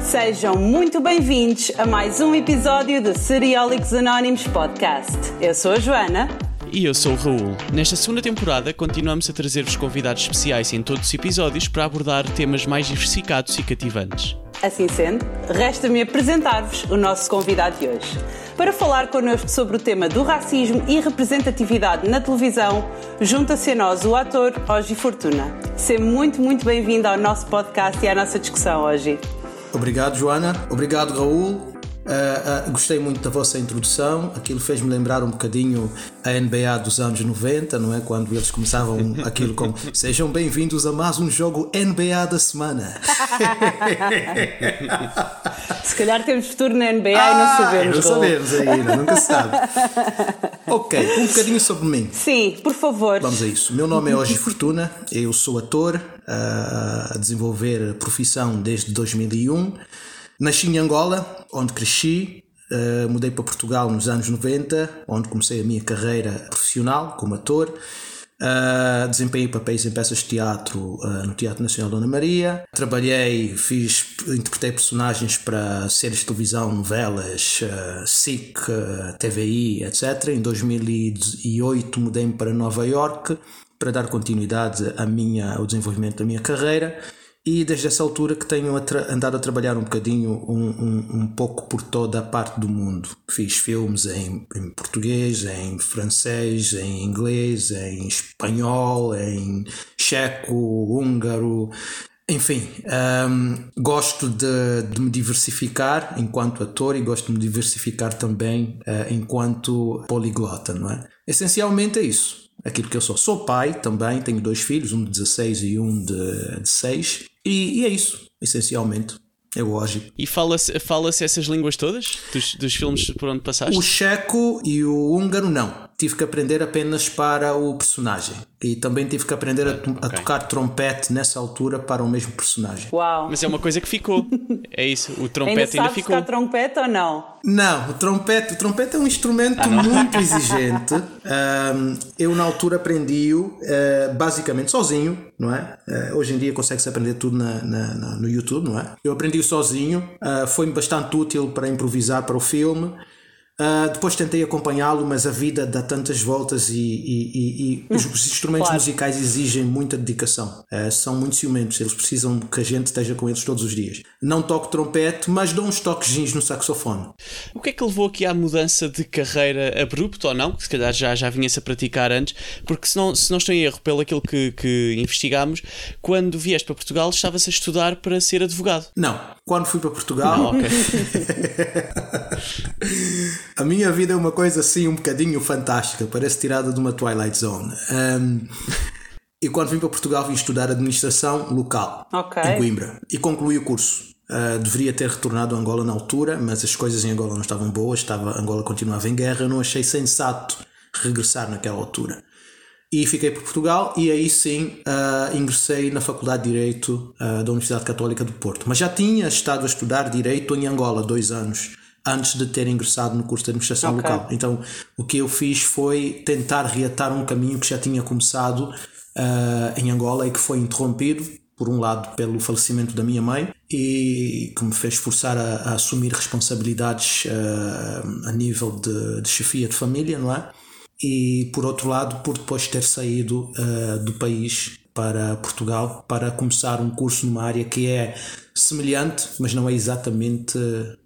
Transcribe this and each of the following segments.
Sejam muito bem-vindos a mais um episódio do Seriólicos Anónimos Podcast. Eu sou a Joana. E eu sou o Raul. Nesta segunda temporada, continuamos a trazer-vos convidados especiais em todos os episódios para abordar temas mais diversificados e cativantes. Assim sendo, resta-me apresentar-vos o nosso convidado de hoje. Para falar connosco sobre o tema do racismo e representatividade na televisão, junta-se a nós o ator Oji Fortuna. Seja muito, muito bem-vindo ao nosso podcast e à nossa discussão hoje. Obrigado, Joana. Obrigado, Raul. Uh, uh, gostei muito da vossa introdução. Aquilo fez-me lembrar um bocadinho a NBA dos anos 90, não é? Quando eles começavam aquilo com Sejam bem-vindos a mais um jogo NBA da semana. Se calhar temos futuro na NBA ah, e não sabemos. Não sabemos ainda, nunca se sabe. ok, um bocadinho sobre mim. Sim, por favor. Vamos a isso. Meu nome é Oji Fortuna, eu sou ator, uh, a desenvolver profissão desde 2001. Nasci em Angola, onde cresci, uh, mudei para Portugal nos anos 90, onde comecei a minha carreira profissional como ator. Uh, desempenhei papéis em peças de teatro uh, no Teatro Nacional Dona Maria. Trabalhei, fiz, interpretei personagens para séries de televisão, novelas, SIC, TVI, etc. Em 2008 mudei-me para Nova York para dar continuidade à minha, ao desenvolvimento da minha carreira e desde essa altura que tenho andado a trabalhar um bocadinho, um, um, um, pouco por toda a parte do mundo. Fiz filmes em, em, português, em francês, em inglês, em espanhol, em checo, húngaro. Enfim, um, gosto de, de, me diversificar enquanto ator e gosto de me diversificar também uh, enquanto poliglota, não é? Essencialmente é isso aquilo que eu sou. Sou pai também, tenho dois filhos, um de 16 e um de, de 6. E, e é isso, essencialmente. É lógico. E fala-se fala essas línguas todas? Dos, dos filmes por onde passaste? O checo e o húngaro não tive que aprender apenas para o personagem. E também tive que aprender a, okay. a, tocar trompete nessa altura para o mesmo personagem. Uau! Mas é uma coisa que ficou. É isso. O trompete ainda, ainda ficou. tocar trompete ou não? Não, o trompete, o trompete é um instrumento ah, muito exigente. Um, eu na altura aprendi-o uh, basicamente sozinho, não é? Uh, hoje em dia consegue-se aprender tudo na, na, na, no YouTube, não é? Eu aprendi-o sozinho, uh, foi-me bastante útil para improvisar para o filme. Uh, depois tentei acompanhá-lo, mas a vida dá tantas voltas e, e, e, e os, os, instrumentos claro. musicais exigem muita dedicação. Uh, são muito ciumentos, eles precisam que a gente esteja com eles todos os dias. Não toco trompete, mas dou uns toquezinhos no saxofone. O que é que levou aqui à mudança de carreira abrupta ou não? Que se calhar já, já vinha-se a praticar antes, porque se não, se não estou em erro, pelo aquilo que, que investigámos, quando vieste para Portugal estava-se a estudar para ser advogado. Não, quando fui para Portugal. Ah, okay. A minha vida é uma coisa assim um bocadinho fantástica, parece tirada de uma Twilight Zone. Um, e quando vim para Portugal vim estudar administração local okay. em Coimbra e concluí o curso. Uh, deveria ter retornado a Angola na altura, mas as coisas em Angola não estavam boas, estava, Angola continuava em guerra, não achei sensato regressar naquela altura. E fiquei por Portugal e aí sim uh, ingressei na Faculdade de Direito uh, da Universidade Católica do Porto. Mas já tinha estado a estudar Direito em Angola dois anos antes de ter ingressado no curso de administração okay. local. Então, o que eu fiz foi tentar reatar um caminho que já tinha começado uh, em Angola e que foi interrompido, por um lado, pelo falecimento da minha mãe e que me fez forçar a, a assumir responsabilidades uh, a nível de, de chefia de família, não é? E por outro lado, por depois ter saído uh, do país para Portugal para começar um curso numa área que é semelhante, mas não é exatamente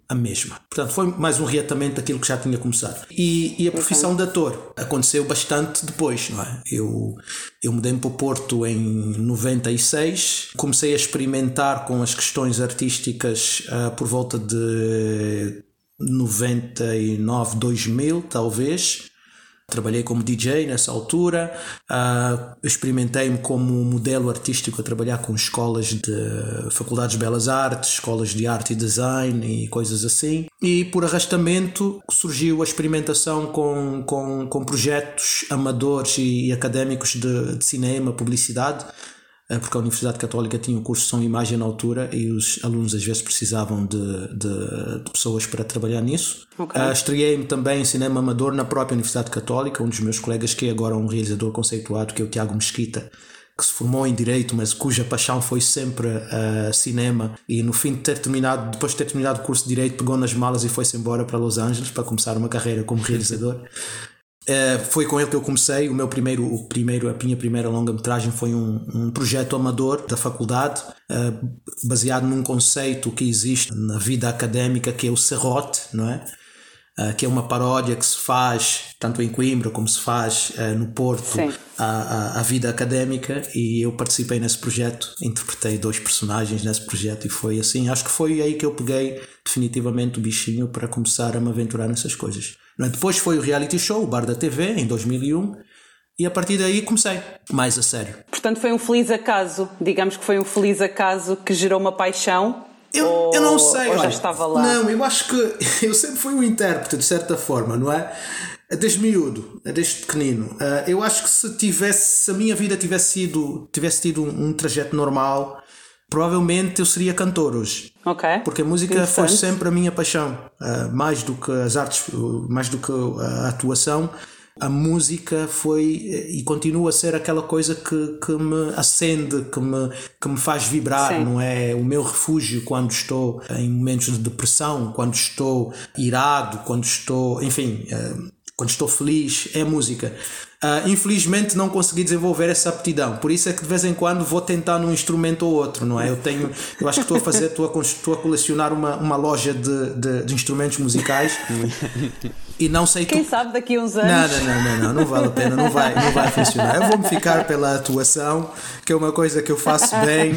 a mesma. Portanto, foi mais um reatamento daquilo que já tinha começado. E, e a profissão uhum. de ator aconteceu bastante depois, não é? Eu, eu mudei-me para o Porto em 96, comecei a experimentar com as questões artísticas uh, por volta de 99, 2000, talvez. Trabalhei como DJ nessa altura, uh, experimentei-me como modelo artístico a trabalhar com escolas de faculdades de belas artes, escolas de arte e design e coisas assim. E por arrastamento surgiu a experimentação com, com, com projetos amadores e, e académicos de, de cinema, publicidade porque a Universidade Católica tinha um curso de som e imagem na altura e os alunos às vezes precisavam de, de, de pessoas para trabalhar nisso. Okay. Uh, Estreiei-me também em cinema amador na própria Universidade Católica, um dos meus colegas que é agora um realizador conceituado, que é o Tiago Mesquita, que se formou em Direito, mas cuja paixão foi sempre uh, cinema, e no fim de ter terminado, depois de ter terminado o curso de Direito, pegou nas malas e foi-se embora para Los Angeles para começar uma carreira como realizador. Uh, foi com ele que eu comecei. O meu primeiro, o primeiro a minha primeira longa-metragem foi um, um, projeto amador da faculdade, uh, baseado num conceito que existe na vida académica, que é o serrote, não é? uh, que é uma paródia que se faz tanto em Coimbra como se faz no Porto à, vida académica e eu participei nesse projeto, interpretei dois personagens nesse projeto e foi assim, acho que foi aí que eu peguei definitivamente o bichinho para começar a me aventurar nessas coisas. É? Depois foi o reality show, o Bar da TV, em 2001 e a partir daí comecei mais a sério. Portanto, foi um feliz acaso, digamos que foi um feliz acaso que gerou uma paixão eu, ou, eu não sei. Ou já estava lá? Não, eu acho que eu sempre fui um intérprete, de certa forma, não é? Desde miúdo, desde pequenino. Uh, eu acho que se tivesse, se a minha vida tivesse sido, tivesse tido um, um trajeto normal, provavelmente eu seria cantor hoje. Ok. Porque a música foi sempre a minha paixão. Uh, mais do que as artes, mais do que a atuação a música foi e continua a ser aquela coisa que, que me acende, que me, que me faz vibrar, Sim. não é? O meu refúgio quando estou em momentos de depressão, quando estou irado, quando estou, enfim, eh, quando estou feliz, é a música. Uh, infelizmente não consegui desenvolver essa aptidão, por isso é que de vez em quando vou tentar num instrumento ou outro, não é? Eu tenho, eu acho que estou a fazer, estou a, estou a colecionar uma, uma loja de, de, de instrumentos musicais e não sei Quem tu... sabe daqui a uns anos. Não, não, não, não, não, não vale a pena, não vai, não vai funcionar. Eu vou-me ficar pela atuação, que é uma coisa que eu faço bem,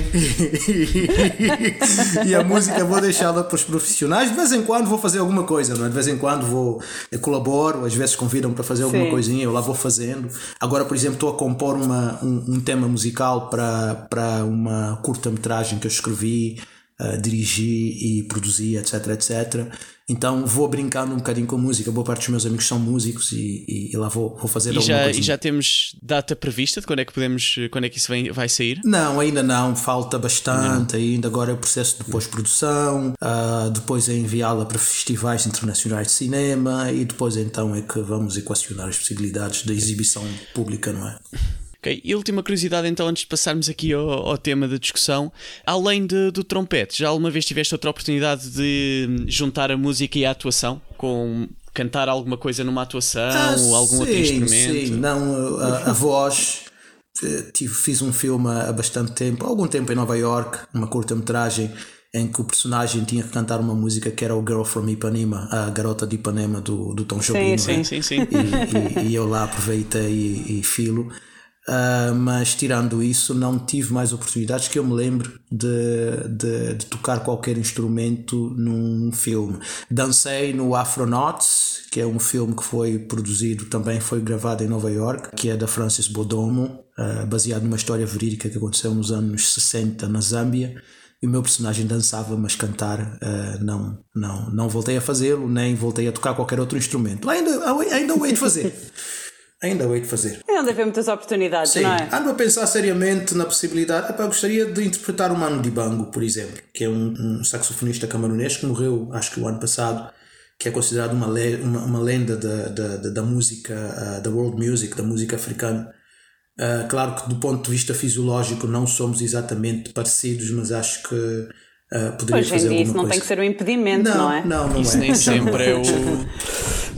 e a música vou deixá-la para os profissionais. De vez em quando vou fazer alguma coisa, não é? De vez em quando vou, eu colaboro, às vezes convidam para fazer alguma Sim. coisinha, eu lá vou fazendo. Agora, por exemplo, estou a compor uma, um, um tema musical para, para uma curta-metragem que eu escrevi uh, dirigi e produzi, etc, etc. Então vou brincando um bocadinho com música. Boa parte dos meus amigos são músicos e, e, e lá vou, vou fazer e alguma já, E já temos data prevista de quando é que podemos, quando é que isso vem, vai sair? Não, ainda não, falta bastante. Não. Ainda agora é o processo de pós-produção, uh, depois é enviá-la para festivais internacionais de cinema e depois então é que vamos equacionar as possibilidades da exibição pública, não é? Ok, e última curiosidade então, antes de passarmos aqui ao, ao tema da discussão, além de, do trompete, já alguma vez tiveste outra oportunidade de juntar a música e a atuação com cantar alguma coisa numa atuação ah, ou algum sim, outro instrumento? Sim, não, a, a voz. Eh, tive, fiz um filme há bastante tempo, algum tempo em Nova York, uma curta-metragem em que o personagem tinha que cantar uma música que era o Girl from Ipanema, a garota de Ipanema do, do Tom Jobim. Sim, sim, sim, sim. E, e, e, eu lá aproveitei e, e filo. Uh, mas tirando isso, não tive mais oportunidades que eu me lembro de, de, de, tocar qualquer instrumento num filme. Dancei no Afronauts, que é um filme que foi produzido, também foi gravado em Nova York, que é da Francis Bodomo, uh, baseado numa história verídica que aconteceu nos anos 60 na Zâmbia. E o meu personagem dançava, mas cantar uh, não, não, não voltei a fazê-lo, nem voltei a tocar qualquer outro instrumento. Ainda, ainda o hei de fazer. Ainda hei de fazer. É onde haver muitas oportunidades, Sim, não é? ando a pensar seriamente na possibilidade. Epá, gostaria de interpretar o Mano Dibango, por exemplo, que é um, um saxofonista camerunês que morreu, acho que o ano passado, que é considerado uma, le uma, uma lenda da, da, da, da música, uh, da world music, da música africana. Uh, claro que do ponto de vista fisiológico não somos exatamente parecidos, mas acho que uh, poderia Hoje fazer em dia isso não coisa. tem que ser um impedimento, não, não é? Não, não isso é. nem sempre é o,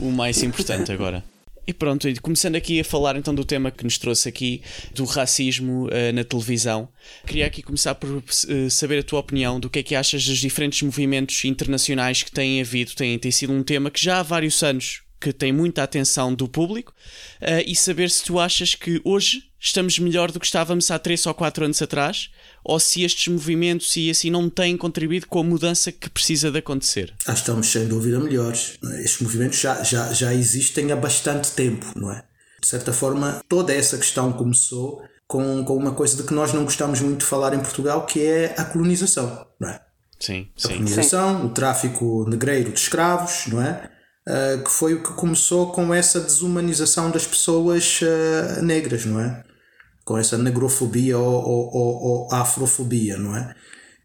o mais importante agora. E pronto, começando aqui a falar então do tema que nos trouxe aqui, do racismo uh, na televisão, queria aqui começar por uh, saber a tua opinião do que é que achas dos diferentes movimentos internacionais que têm havido, tem, tem sido um tema que já há vários anos que tem muita atenção do público uh, e saber se tu achas que hoje estamos melhor do que estávamos há 3 ou 4 anos atrás ou se estes movimentos e assim não têm contribuído com a mudança que precisa de acontecer. Ah, estamos sem dúvida melhores. Estes movimentos já, já, já existem há bastante tempo, não é? De certa forma, toda essa questão começou com, com uma coisa de que nós não gostamos muito de falar em Portugal, que é a colonização, não é? Sim, sim. A colonização, sim. o tráfico negreiro de escravos, não é? Uh, que foi o que começou com essa desumanização das pessoas uh, negras, não é? Com essa negrofobia ou, ou, ou, ou, afrofobia, não é?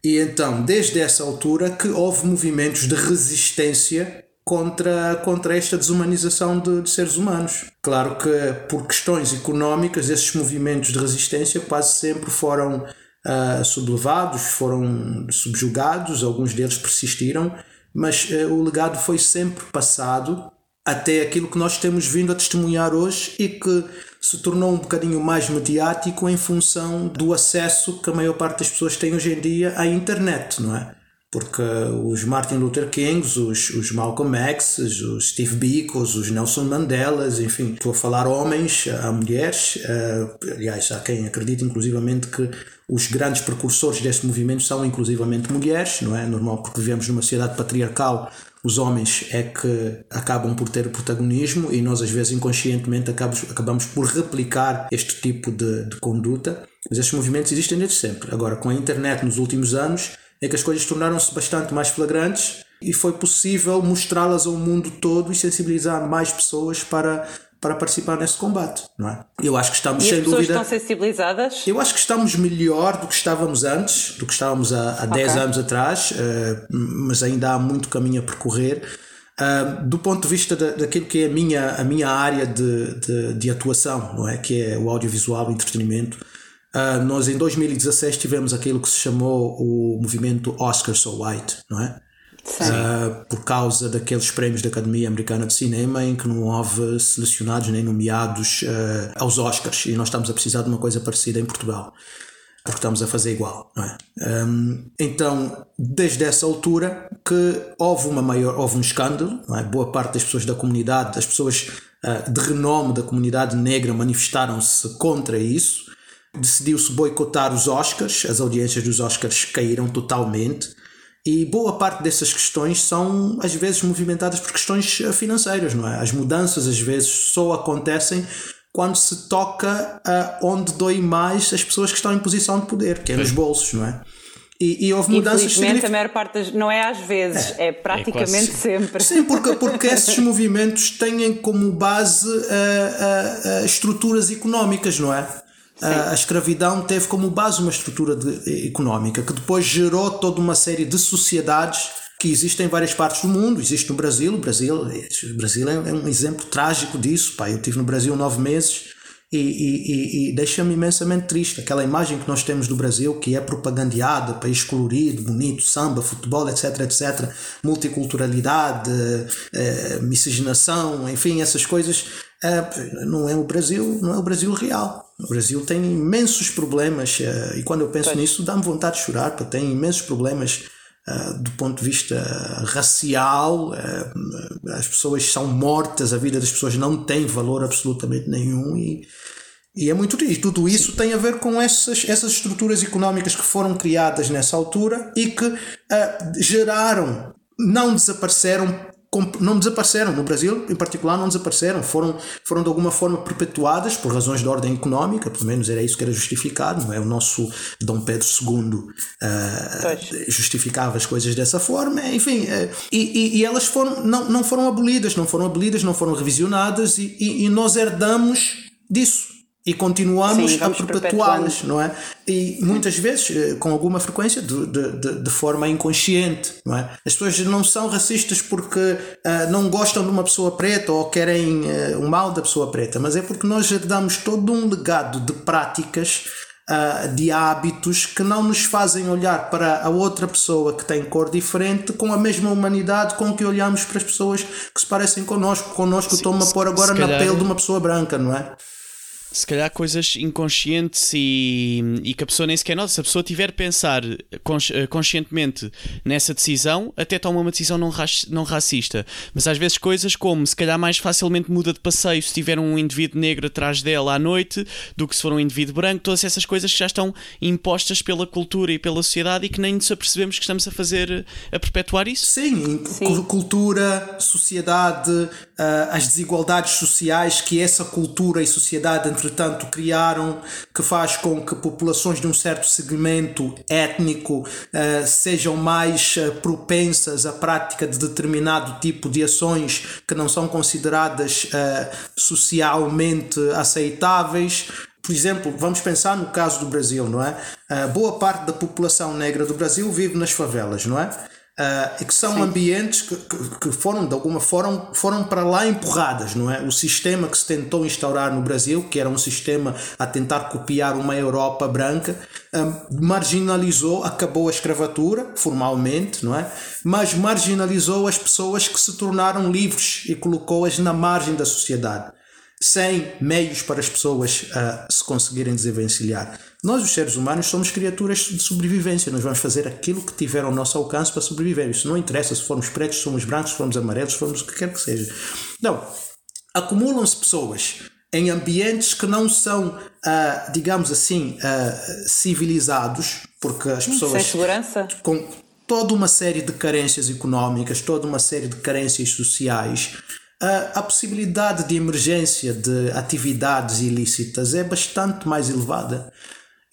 E então, desde essa altura que houve movimentos de resistência contra, contra esta desumanização de, de, seres humanos. Claro que por questões económicas esses movimentos de resistência quase sempre foram uh, sublevados, foram subjugados, alguns deles persistiram, mas uh, o legado foi sempre passado até aquilo que nós temos vindo a testemunhar hoje e que se tornou um bocadinho mais mediático em função do acesso que a maior parte das pessoas tem hoje em dia à internet, não é? porque os Martin Luther Kings, os, os Malcolm X, os Steve Bikos, os Nelson Mandelas, enfim, estou a falar homens, a mulheres, uh, aliás, há quem acredita inclusivamente que os grandes precursores desse movimento são inclusivamente mulheres, não é normal porque vivemos numa sociedade patriarcal, os homens é que acabam por ter protagonismo e nós às vezes inconscientemente acabamos, acabamos por replicar este tipo de, de conduta, mas esses movimentos existem desde sempre. Agora, com a internet nos últimos anos, é que as coisas tornaram-se bastante mais flagrantes e foi possível mostrá-las ao mundo todo e sensibilizar mais pessoas para para participar nesse combate, não é? Eu acho que estamos e sem as pessoas dúvida. estão sensibilizadas? Eu acho que estamos melhor do que estávamos antes, do que estávamos há, há okay. 10 anos atrás, uh, mas ainda há muito caminho a percorrer. Uh, do ponto de vista da, daquilo que é a minha, a minha área de, de, de atuação, não é? Que é o audiovisual, o entretenimento. Uh, nós em 2016 tivemos aquilo que se chamou o movimento Oscar So White, não é? Uh, por causa daqueles prémios da Academia Americana de Cinema em que não houve selecionados nem nomeados uh, aos Oscars e nós estamos a precisar de uma coisa parecida em Portugal porque estamos a fazer igual, não é? Um, então, desde essa altura que houve uma maior, houve um escândalo, é? boa parte das pessoas da comunidade, das pessoas uh, de renome da comunidade negra manifestaram-se contra isso decidiu-se boicotar os Oscars, as audiências dos Oscars caíram totalmente. E boa parte dessas questões são às vezes movimentadas por questões eh, financeiras, não é? As mudanças às vezes só acontecem quando se toca uh, onde dói mais as pessoas que estão em posição de poder, que é nos bolsos, não é? E, e houve mudanças Infelizmente, a maior parte das, não é às vezes, é, é praticamente é sempre. Sim, porque, porque esses movimentos têm como base uh, uh, uh, estruturas económicas, não é? A, a escravidão teve como base uma estrutura de, económica que depois gerou toda uma série de sociedades que existem em várias partes do mundo. Existe no Brasil, o Brasil, o Brasil é um exemplo trágico disso. Pá. Eu estive no Brasil nove meses e, e, e deixa-me imensamente triste. Aquela imagem que nós temos do Brasil, que é propagandeada, país colorido, bonito, samba, futebol, etc, etc, multiculturalidade, eh, miscigenação, enfim, essas coisas, eh, não é o Brasil, não é o Brasil real. O Brasil tem imensos problemas eh, e quando eu penso nisso dá-me vontade de chorar, porque tem imensos problemas uh, do ponto de vista racial, uh, as pessoas são mortas, a vida das pessoas não tem valor absolutamente nenhum e, e é muito triste. Tudo isso tem a ver com essas, essas estruturas económicas que foram criadas nessa altura e que geraram, não desapareceram não desapareceram. No Brasil, em particular, não desapareceram. Foram, foram de alguma forma perpetuadas por razões de ordem económica, pelo menos era isso que era justificado. Não é? O nosso Dom Pedro II uh, justificava as coisas dessa forma. Enfim, uh, e, e, e, elas foram, não, não foram abolidas, não foram abolidas, não foram revisionadas e, e, e nós herdamos disso e continuamos Sim, a perpetuá-las, não é? E muitas vezes, eh, com alguma frequência, de, de, de, forma inconsciente, não é? As pessoas não são racistas porque uh, não gostam de uma pessoa preta ou querem uh, o mal da pessoa preta, mas é porque nós herdamos todo um legado de práticas Uh, de hábitos que não nos fazem olhar para a outra pessoa que tem cor diferente com a mesma humanidade com que olhamos para as pessoas que se parecem connosco. Connosco estou-me a pôr agora na pele de uma pessoa branca, não é? Se calhar coisas inconscientes e, e que a pessoa nem sequer nota. Se a pessoa tiver a pensar eh, conscientemente nessa decisão, até toma uma decisão não, não racista. Mas às vezes coisas como se calhar mais facilmente muda de passeio se tiver um indivíduo negro atrás dela à noite do que se for um indivíduo branco, todas essas coisas que já estão impostas pela cultura e pela sociedade e que nem nos apercebemos que estamos a fazer, a perpetuar isso. Sim, Sim. cultura, sociedade, as desigualdades sociais que essa cultura e sociedade entre entretanto, criaram, que faz com que populações de um certo segmento étnico uh, sejam mais uh, propensas à prática de determinado tipo de ações que não são consideradas uh, socialmente aceitáveis. Por exemplo, vamos pensar no caso do Brasil, não é? boa parte da população negra do Brasil vive nas favelas, não é? Uh, e que são Sim. ambientes que, que, foram de alguma forma foram para lá empurradas, não é? O sistema que se tentou instaurar no Brasil, que era um sistema a tentar copiar uma Europa branca, um, marginalizou, acabou a escravatura formalmente, não é? Mas marginalizou as pessoas que se tornaram livres e colocou-as na margem da sociedade sem meios para as pessoas uh, se conseguirem desenvencilhar. Nós, os seres humanos, somos criaturas de sobrevivência. Nós vamos fazer aquilo que tiver ao nosso alcance para sobreviver. Isso não interessa se formos pretos, se formos brancos, se formos amarelos, se formos o que quer que seja. Não. Acumulam-se pessoas em ambientes que não são, uh, digamos assim, uh, civilizados, porque as pessoas. Sem segurança. Com toda uma série de carências económicas, toda uma série de carências sociais a, possibilidade de emergência de atividades ilícitas é bastante mais elevada.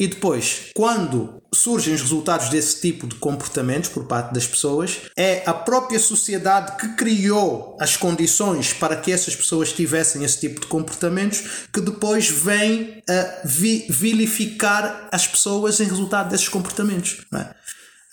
E depois, quando surgem os resultados desse tipo de comportamentos por parte das pessoas, é a própria sociedade que criou as condições para que essas pessoas tivessem esse tipo de comportamentos que depois vem a vilificar as pessoas em resultado desses comportamentos. Não é?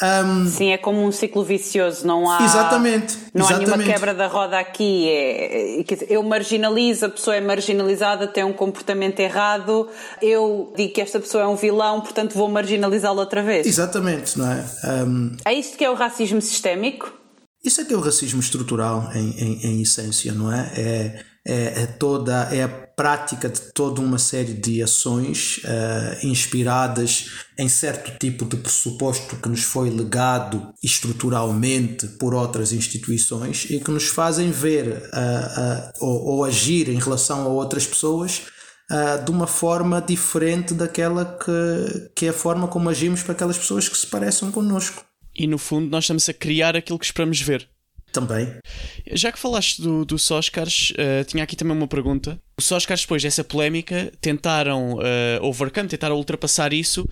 Um, Sim, é como um ciclo vicioso, não há. Exatamente. Não exatamente. há nenhuma quebra da roda aqui. É, é eu marginalizo, a pessoa é marginalizada, tem um comportamento errado, eu digo que esta pessoa é um vilão, portanto vou marginalizá-lo outra vez. Exatamente, não é? Um, é isto que é o racismo sistémico? Isso é que é o racismo estrutural, em, em, em essência, não é? É é, é, toda é a prática de toda uma série de ações uh, inspiradas em certo tipo de pressuposto que nos foi legado estruturalmente por outras instituições e que nos fazem ver uh, ou, ou, agir em relação a outras pessoas de uma forma diferente daquela que, que é a forma como agimos para aquelas pessoas que se parecem connosco. E no fundo nós estamos a criar aquilo que esperamos ver. Também. Já que falaste do, do Oscars, uh, tinha aqui também uma pergunta. Os Oscars, depois dessa polémica, tentaram uh, overcome, tentaram ultrapassar isso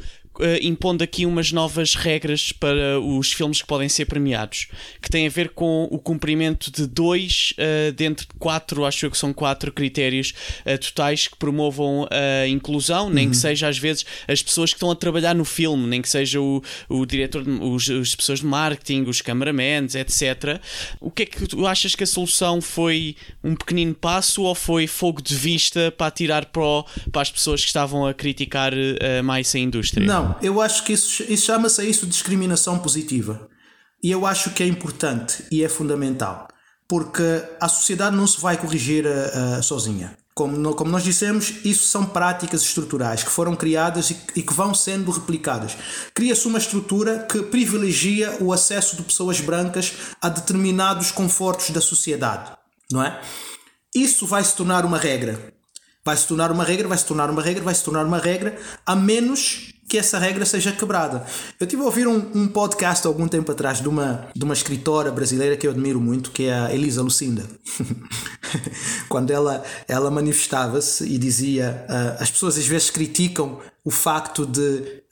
impondo aqui umas novas regras para os filmes que podem ser premiados, que tem a ver com o cumprimento de dois uh, dentre quatro, acho eu que são quatro critérios uh, totais que promovam a inclusão, nem uhum. que seja às vezes as pessoas que estão a trabalhar no filme, nem que seja o, o diretor, os, as pessoas de marketing, os cameramans, etc. O que é que tu achas que a solução foi um pequenino passo ou foi fogo de vista para tirar para, para as pessoas que estavam a criticar mais a indústria? Não, eu acho que isso, isso chama-se isso discriminação positiva. E eu acho que é importante e é fundamental. Porque a sociedade não se vai corrigir uh, sozinha. Como, como nós dissemos, isso são práticas estruturais que foram criadas e, e que vão sendo replicadas. Cria-se uma estrutura que privilegia o acesso de pessoas brancas a determinados confortos da sociedade, não é? Isso vai se tornar uma regra. Vai se tornar uma regra, vai se tornar uma regra, vai se tornar uma regra, a menos que essa regra seja quebrada. Eu tive a ouvir um, um, podcast há algum tempo atrás de uma, de uma escritora brasileira que eu admiro muito, que é a Elisa Lucinda. Quando ela, ela manifestava-se e dizia: uh, as pessoas às vezes criticam o facto de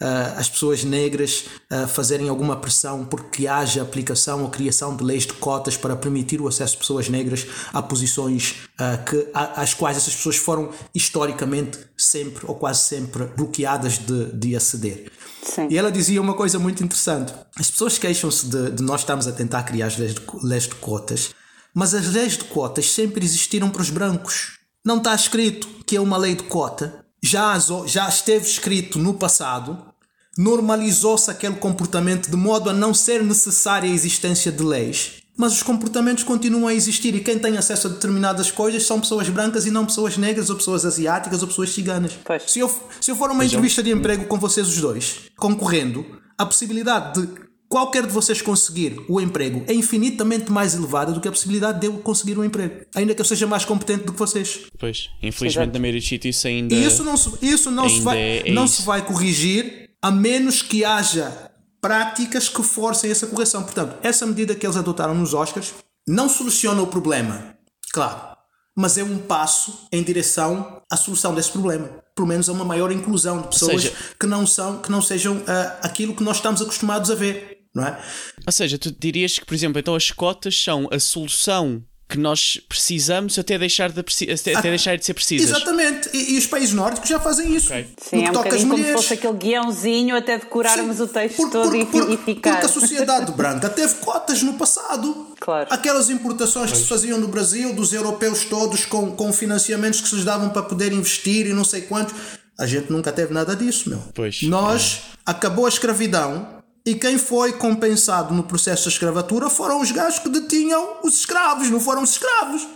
uh, as pessoas negras uh, fazerem alguma pressão porque haja aplicação ou criação de leis de cotas para permitir o acesso de pessoas negras a posições uh, que, a, às quais essas pessoas foram historicamente sempre ou quase sempre bloqueadas de, de aceder. Sim. E ela dizia uma coisa muito interessante: as pessoas queixam-se de, de nós estarmos a tentar criar as leis de, leis de cotas, mas as leis de cotas sempre existiram para os brancos. Não está escrito que é uma lei de cota já, já esteve escrito no passado, normalizou-se aquele comportamento de modo a não ser necessária a existência de leis. Mas os comportamentos continuam a existir e quem tem acesso a determinadas coisas são pessoas brancas e não pessoas negras ou pessoas asiáticas ou pessoas ciganas. Se eu, se eu for uma entrevista de emprego com vocês os dois, concorrendo, a possibilidade de qualquer de vocês conseguir o emprego é infinitamente mais elevada do que a possibilidade de eu conseguir um emprego, ainda que eu seja mais competente do que vocês. Pois, infelizmente Exato. na maioria dos sítios isso ainda. E isso não se, isso não se vai, é, não se vai corrigir a menos que haja práticas que forcem essa correção. Portanto, essa medida que eles adotaram nos Oscars não soluciona o problema, claro, mas é um passo em direção à solução desse problema. Pelo menos a uma maior inclusão de pessoas seja, que não são, que não sejam uh, aquilo que nós estamos acostumados a ver não é? Ou seja, tu dirias que, por exemplo, então as cotas são a solução que nós precisamos até deixar de, até, até deixar de ser precisas. Exatamente, e, e, os países nórdicos já fazem isso. Okay. Sim, no é um bocadinho como se fosse aquele guiãozinho até decorarmos Sim, o texto por, todo por, por, e, ficar. Porque a sociedade branca teve cotas no passado. Claro. Aquelas importações que se faziam no Brasil, dos europeus todos, com, com financiamentos que se lhes davam para poder investir e não sei quantos. A gente nunca teve nada disso, meu. Pois. Nós, é. acabou a escravidão, e quem foi compensado no processo da escravatura foram os gajos que detinham os escravos, não foram os escravos.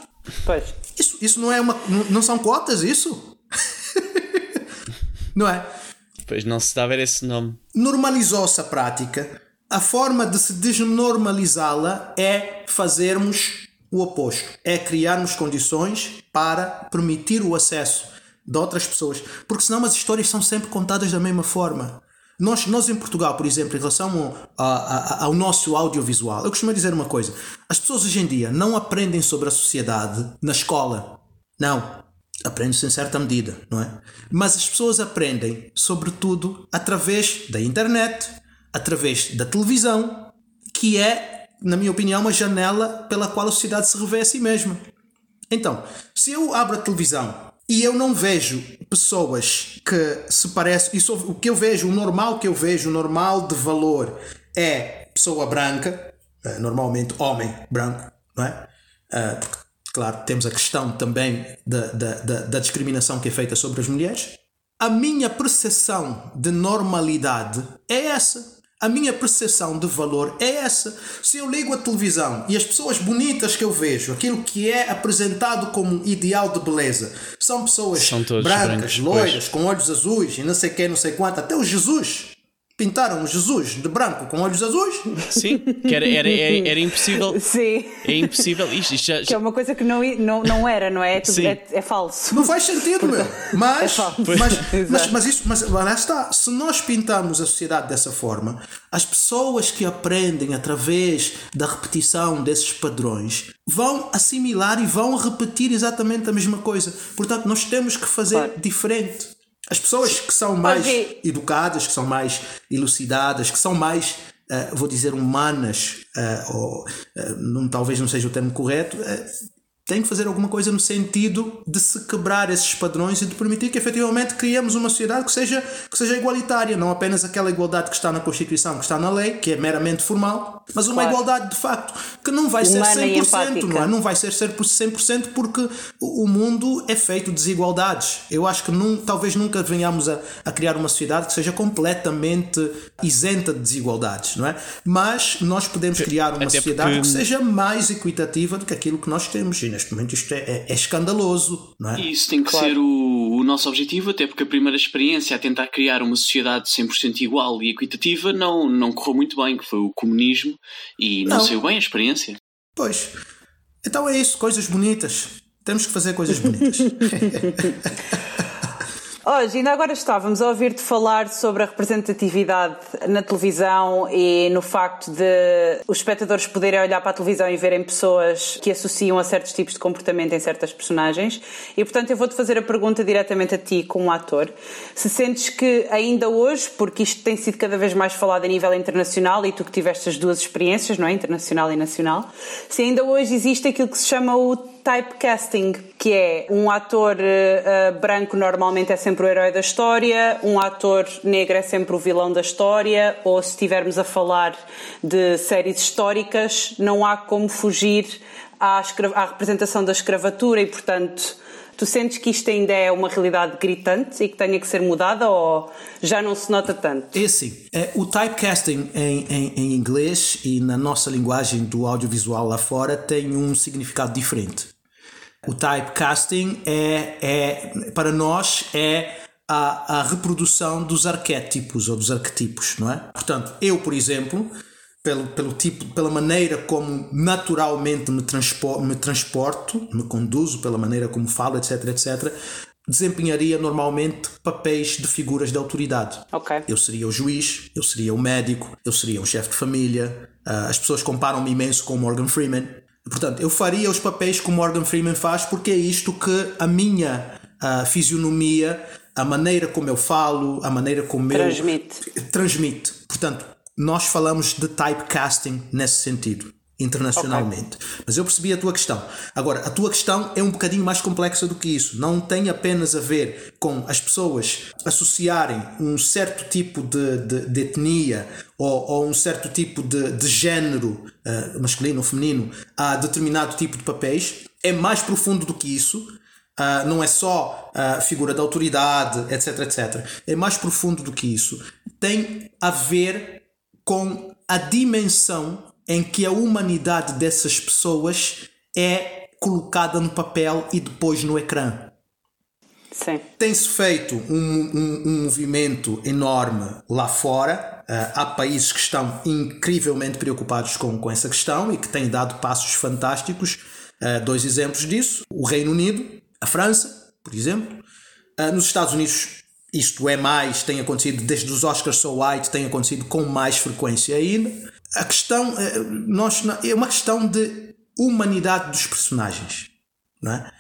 Pois. Isso, isso não é uma. Não são cotas, isso? não é? Pois não se dá a ver esse nome. Normalizou-se a prática. A forma de se desnormalizá-la é fazermos o oposto. É criarmos condições para permitir o acesso de outras pessoas. Porque senão as histórias são sempre contadas da mesma forma. Nós, nós em Portugal, por exemplo, em relação ao, ao, nosso audiovisual, eu costumo dizer uma coisa: as pessoas hoje em dia não aprendem sobre a sociedade na escola. Não. Aprendem-se em certa medida, não é? Mas as pessoas aprendem, sobretudo, através da internet, através da televisão, que é, na minha opinião, uma janela pela qual a sociedade se revê a si mesma. Então, se eu abro a televisão e eu não vejo pessoas que se parecem. Isso, o que eu vejo, o normal que eu vejo, o normal de valor é pessoa branca, eh, normalmente homem branco, não é? Eh, claro, temos a questão também da, da, da, da discriminação que é feita sobre as mulheres. A minha percepção de normalidade é essa a minha percepção de valor é essa. Se eu ligo a televisão e as pessoas bonitas que eu vejo, aquilo que é apresentado como ideal de beleza, são pessoas são brancas, brancos, loiras, pois. com olhos azuis e não sei quem, não sei quanto, até o Jesus pintaram Jesus de branco com olhos azuis. Sim, que era, era, era, era impossível. Sim. É impossível. Isto, isto já, Que é uma coisa que não, não, não era, não é? É, é, é falso. Não faz sentido, meu. Mas, é mas, mas, mas, isso, mas lá está. Se nós pintarmos a sociedade dessa forma, as pessoas que aprendem através da repetição desses padrões vão assimilar e vão repetir exatamente a mesma coisa. Portanto, nós temos que fazer claro. diferente. As pessoas que são mais educadas, que são mais elucidadas, que são mais, uh, vou dizer, humanas, uh, ou uh, não, talvez não seja o termo correto, tem que fazer alguma coisa no sentido de se quebrar esses padrões e de permitir que efetivamente criemos uma sociedade que seja, que seja igualitária, não apenas aquela igualdade que está na Constituição, que está na lei, que é meramente formal, mas uma claro. igualdade de facto, que não vai Humana ser 100%, não é? Não vai ser 100% porque o mundo é feito de desigualdades. Eu acho que num, talvez nunca venhamos a, a criar uma sociedade que seja completamente isenta de desigualdades, não é? Mas nós podemos criar uma Até sociedade porque... que seja mais equitativa do que aquilo que nós temos. Neste momento isto é, é, é escandaloso, não é? E isso tem que claro. ser o, o, nosso objetivo, até porque a primeira experiência a tentar criar uma sociedade 100% igual e equitativa não, não correu muito bem, que foi o comunismo, e não, não saiu bem a experiência. Pois. Então é isso, coisas bonitas. Temos que fazer coisas bonitas. Hoje, ainda agora estávamos a ouvir-te falar sobre a representatividade na televisão e no facto de os espectadores poderem olhar para a televisão e verem pessoas que associam a certos tipos de comportamento em certas personagens. E, portanto, eu vou-te fazer a pergunta diretamente a ti, como ator. Se sentes que ainda hoje, porque isto tem sido cada vez mais falado a nível internacional e tu que tiveste as duas experiências, não é? Internacional e nacional, se ainda hoje existe aquilo que se chama o typecasting, que é um ator uh, branco normalmente é sempre o herói da história, um ator negro é sempre o vilão da história, ou se estivermos a falar de séries históricas, não há como fugir à, à representação da escravatura e, portanto, Tu sentes que isto ainda é uma realidade gritante e que tenha que ser mudada ou já não se nota tanto? É assim, é, o typecasting em, em, em inglês e na nossa linguagem do audiovisual lá fora tem um significado diferente. O typecasting é, é para nós é a, a reprodução dos arquétipos ou dos arquetipos, não é? Portanto, eu, por exemplo, pelo, pelo tipo, pela maneira como naturalmente me, transpor, me transporto, me conduzo, pela maneira como falo, etc, etc, desempenharia normalmente papéis de figuras de autoridade. Okay. Eu seria o juiz, eu seria o médico, eu seria um chefe de família. Uh, as pessoas comparam-me imenso com Morgan Freeman. Portanto, eu faria os papéis que o Morgan Freeman faz porque é isto que a minha uh, fisionomia, a maneira como eu falo, a maneira como transmite. eu transmite. Portanto, nós falamos de typecasting nesse sentido. internacionalmente. Okay. Mas eu percebi a tua questão. Agora, a tua questão é um bocadinho mais complexa do que isso. Não tem apenas a ver com as pessoas associarem um certo tipo de, de, de etnia ou, ou, um certo tipo de, de género, uh, masculino ou feminino, a determinado tipo de papéis. É mais profundo do que isso. Uh, não é só a figura da autoridade, etc, etc. É mais profundo do que isso. Tem a ver com a dimensão em que a humanidade dessas pessoas é colocada no papel e depois no ecrã. Tem-se feito um, um, um, movimento enorme lá fora. Uh, há países que estão incrivelmente preocupados com, com essa questão e que têm dado passos fantásticos. Uh, dois exemplos disso: o Reino Unido, a França, por exemplo. Uh, nos Estados Unidos, isto é mais, tem acontecido desde os Oscars So White, tem acontecido com mais frequência ainda a questão eh, nós, é uma questão de humanidade dos personagens. Não é?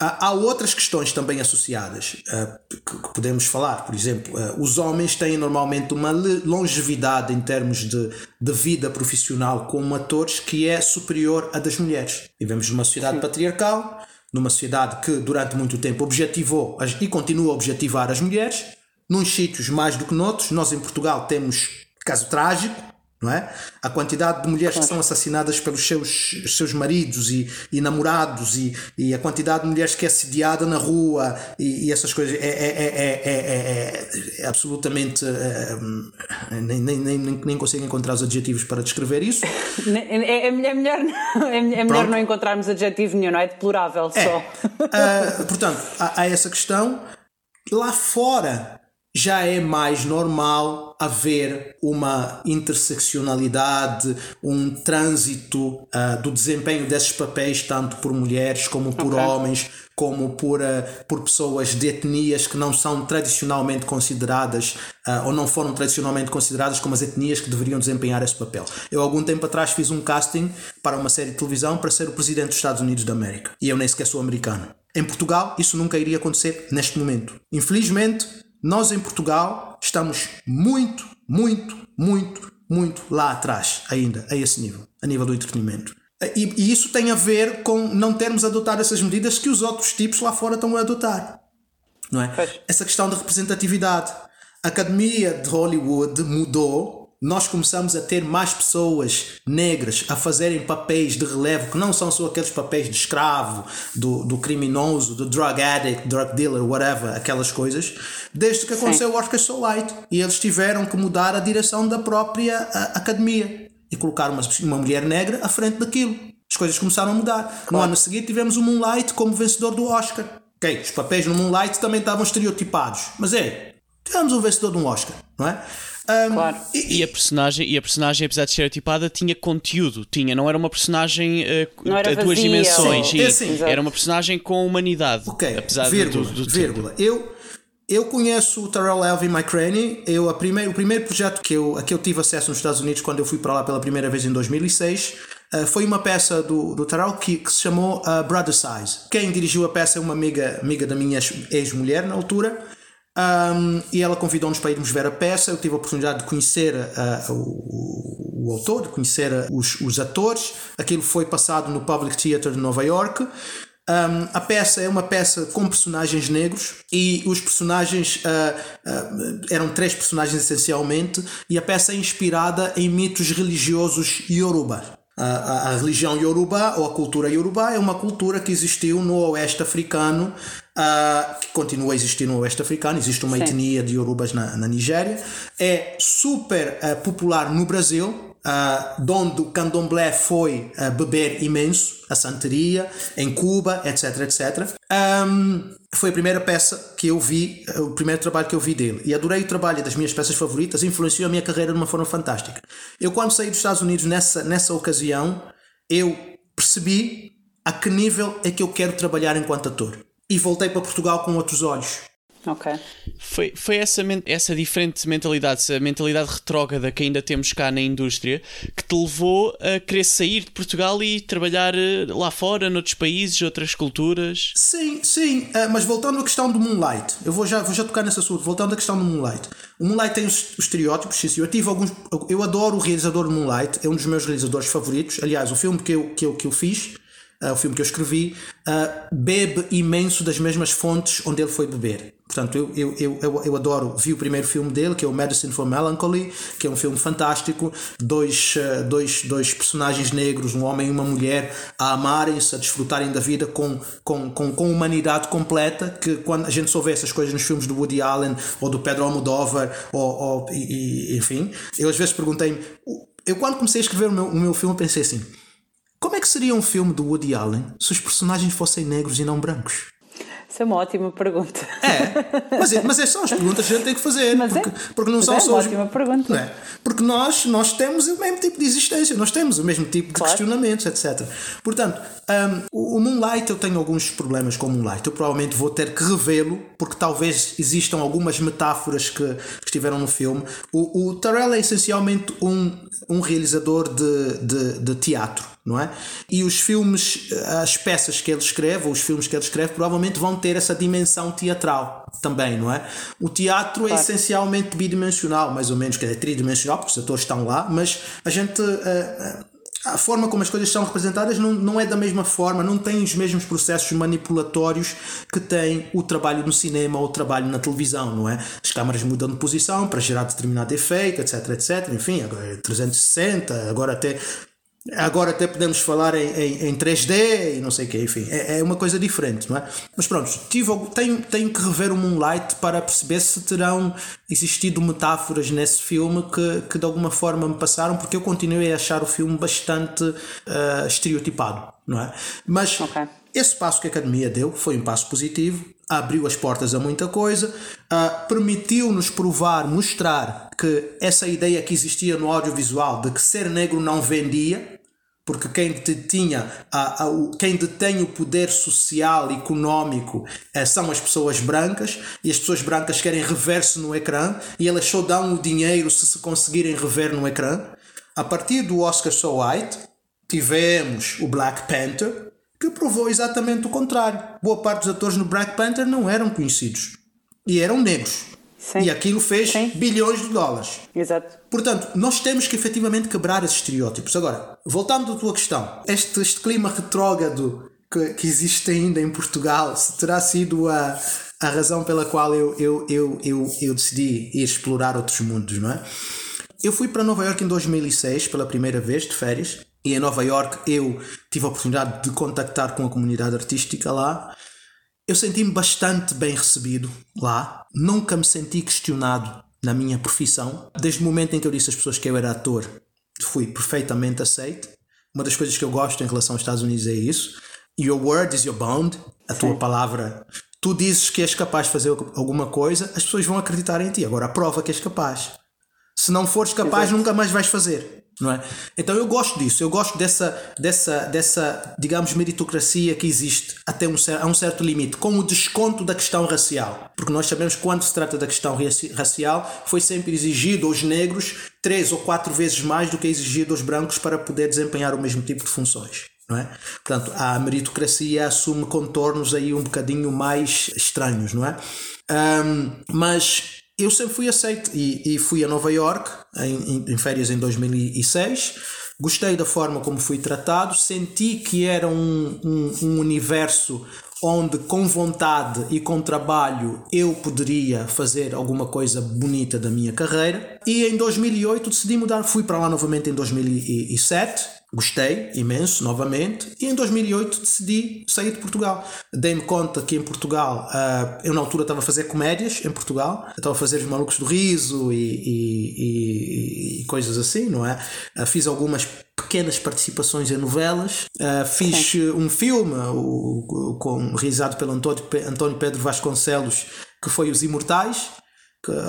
Há outras questões também associadas uh, que, podemos falar. Por exemplo, uh, os homens têm normalmente uma longevidade em termos de, de vida profissional como atores que é superior à das mulheres. Vivemos numa sociedade Sim. patriarcal, numa sociedade que durante muito tempo objetivou as, e continua a objetivar as mulheres, nos sítios mais do que noutros. Nós em Portugal temos caso trágico, não é? A quantidade de mulheres que são assassinadas pelos seus, seus maridos e, e namorados e, e a quantidade de mulheres que é assediada na rua e, e essas coisas é, é, é, é absolutamente nem, nem, nem, nem consigo encontrar os adjetivos para descrever isso. É, melhor, é melhor não encontrarmos adjetivo nenhum, não é? Deplorável só. Uh, portanto, há, há essa questão. Lá fora já é mais normal haver uma interseccionalidade, um trânsito uh, do desempenho desses papéis, tanto por mulheres como por okay. homens, como por, uh, por pessoas de etnias que não são tradicionalmente consideradas uh, ou não foram tradicionalmente consideradas como as etnias que deveriam desempenhar esse papel. Eu, algum tempo atrás, fiz um casting para uma série de televisão para ser o presidente dos Estados Unidos da América e eu nem sequer sou americano. Em Portugal, isso nunca iria acontecer neste momento. Infelizmente, nós em Portugal estamos muito, muito, muito, muito lá atrás ainda, a esse nível, a nível do entretenimento. E, e, isso tem a ver com não termos adotado essas medidas que os outros tipos lá fora estão a adotar. Não é? Essa questão da representatividade. A Academia de Hollywood mudou nós começamos a ter mais pessoas negras a fazerem papéis de relevo que não são só aqueles papéis de escravo, do, do criminoso, do drug addict, drug dealer, whatever, aquelas coisas, desde que aconteceu Sim. o Oscar So Light. E eles tiveram que mudar a direção da própria academia e colocar uma, uma mulher negra à frente daquilo. As coisas começaram a mudar. Claro. No ano seguinte tivemos o Moonlight como vencedor do Oscar. Ok, os papéis no Moonlight também estavam estereotipados. Mas é, tivemos um vencedor de um Oscar, não é? Um, claro. E, e, a personagem, e a personagem, apesar de ser estereotipada, tinha conteúdo, tinha, não era uma personagem uh, a duas dimensões, Sim, é assim, era uma personagem com humanidade. Ok, apesar vírgula, do, do vírgula. Eu, eu conheço o Terrell Elvin McCraney. Eu, a primeir, o primeiro projeto que eu, a que eu tive acesso nos Estados Unidos quando eu fui para lá pela primeira vez em 2006 uh, foi uma peça do, do Terrell que, que se chamou uh, Brother Size. Quem dirigiu a peça é uma amiga, amiga da minha ex-mulher na altura. Um, e ela convidou-nos para irmos ver a peça. Eu tive a oportunidade de conhecer uh, o, o, autor, de conhecer os, os, atores. Aquilo foi passado no Public Theatre de Nova York. Um, a peça é uma peça com personagens negros e os personagens uh, eram três personagens essencialmente, e a peça é inspirada em mitos religiosos Yoruba. A, a, a, religião Yoruba ou a cultura Yoruba é uma cultura que existiu no Oeste Africano uh, que continua a existir no Oeste Africano, existe uma Sim. etnia de Yorubas na, na Nigéria, é super uh, popular no Brasil, Uh, onde o candomblé foi uh, beber imenso, a santeria, em Cuba, etc, etc. Um, foi a primeira peça que eu vi, uh, o primeiro trabalho que eu vi dele. E adorei o trabalho, das minhas peças favoritas, influenciou a minha carreira de uma forma fantástica. Eu, quando saí dos Estados Unidos nessa, nessa ocasião, eu percebi a que nível é que eu quero trabalhar enquanto ator e voltei para Portugal com outros olhos. Ok. Foi, foi essa, essa diferente mentalidade, essa mentalidade retrógrada que ainda temos cá na indústria, que te levou a querer sair de Portugal e trabalhar eh, lá fora, noutros países, outras culturas? Sim, sim, uh, mas voltando à questão do Moonlight, eu vou já, vou já tocar nessa sua, voltando à questão do Moonlight. O Moonlight tem os, os estereótipos, sim, eu tive alguns, eu adoro o realizador do Moonlight, é um dos meus realizadores favoritos, aliás, o filme que eu, que eu, que eu fiz uh, o filme que eu escrevi, uh, bebe imenso das mesmas fontes onde ele foi beber. Portanto, eu, eu, eu, eu, adoro, vi o primeiro filme dele, que é o Medicine for Melancholy, que é um filme fantástico, dois, uh, dois, dois personagens negros, um homem e uma mulher, a amarem-se, a desfrutarem da vida com, com, com, com humanidade completa, que quando a gente só vê essas coisas nos filmes do Woody Allen ou do Pedro Almodóvar, ou, ou e, e, enfim, eu às vezes perguntei-me, eu quando comecei a escrever o meu, o meu filme pensei assim, como é que seria um filme do Woody Allen se os personagens fossem negros e não brancos? Isso é uma ótima pergunta. É, mas, é, mas é só as perguntas que a gente tem que fazer. Mas porque, é, porque não mas são é só. uma ótima pergunta. É? Porque nós, nós temos o mesmo tipo de existência, nós temos o mesmo tipo de claro. questionamentos, etc. Portanto, um, o Moonlight, eu tenho alguns problemas com o Moonlight. Eu provavelmente vou ter que revê-lo, porque talvez existam algumas metáforas que, que estiveram no filme. O, o Terrell é essencialmente um, um realizador de, de, de teatro não é? E os filmes, as peças que ele escreve, ou os filmes que ele escreve, provavelmente vão ter essa dimensão teatral também, não é? O teatro é claro. é essencialmente bidimensional, mais ou menos, que é tridimensional, porque os atores estão lá, mas a gente. Uh, a forma como as coisas são representadas não, não é da mesma forma, não tem os mesmos processos manipulatórios que tem o trabalho no cinema ou o trabalho na televisão, não é? As câmaras mudam de posição para gerar determinado efeito, etc, etc. Enfim, agora 360, é agora até Agora até podemos falar em, em, em 3D e não sei o que, enfim, é, é, uma coisa diferente, não é? Mas pronto, tive, tenho, tenho que rever o Moonlight para perceber se terão existido metáforas nesse filme que, que de alguma forma me passaram, porque eu continuei a achar o filme bastante uh, estereotipado, não é? Mas okay. esse passo que a academia deu foi um passo positivo, abriu as portas a muita coisa, uh, permitiu-nos provar, mostrar que essa ideia que existia no audiovisual de que ser negro não vendia, porque quem detinha a, a, quem detém o poder social e económico é, são as pessoas brancas e as pessoas brancas querem rever-se no ecrã e elas só dão o dinheiro se se conseguirem rever no ecrã. A partir do Oscar So White tivemos o Black Panther que provou exatamente o contrário. Boa parte dos atores no Black Panther não eram conhecidos e eram negros. Sim. E aquilo fez Sim. bilhões de dólares. Exato. Portanto, nós temos que efetivamente quebrar esses estereótipos. Agora, voltando à tua questão, este, este clima retrógrado que, que existe ainda em Portugal, se terá sido a, a razão pela qual eu, eu, eu, eu, eu decidi ir explorar outros mundos, não é? Eu fui para Nova York em 2006 pela primeira vez de férias e em Nova York eu tive a oportunidade de contactar com a comunidade artística lá eu senti-me bastante bem recebido lá, nunca me senti questionado na minha profissão. Desde o momento em que eu disse às pessoas que eu era ator, fui perfeitamente aceito. Uma das coisas que eu gosto em relação aos Estados Unidos é isso. Your word is your bond, a tua Sim. palavra. Tu dizes que és capaz de fazer alguma coisa, as pessoas vão acreditar em ti. Agora, a prova que és capaz. Se não fores capaz, Exato. nunca mais vais fazer não é? Então eu gosto disso, eu gosto dessa, dessa, dessa digamos, meritocracia que existe até um, a um certo limite, com o desconto da questão racial. Porque nós sabemos que quando se trata da questão racial, foi sempre exigido aos negros três ou quatro vezes mais do que é exigido aos brancos para poder desempenhar o mesmo tipo de funções. Não é? Portanto, a meritocracia assume contornos aí um bocadinho mais estranhos, não é? Um, mas eu sempre fui aceito e, e fui a Nova York em, em, férias em 2006. Gostei da forma como fui tratado, senti que era um, um, um universo onde com vontade e com trabalho eu poderia fazer alguma coisa bonita da minha carreira. E em 2008 decidi mudar, fui para lá novamente em 2007 Gostei imenso, novamente, e em 2008 decidi sair de Portugal. Dei-me conta que em Portugal, uh, eu na altura estava a fazer comédias em Portugal, estava a fazer os Malucos do Riso e, e, e, e coisas assim, não é? Uh, fiz algumas pequenas participações em novelas, uh, fiz um filme o, com, realizado pelo António, António Pedro Vasconcelos que foi Os Imortais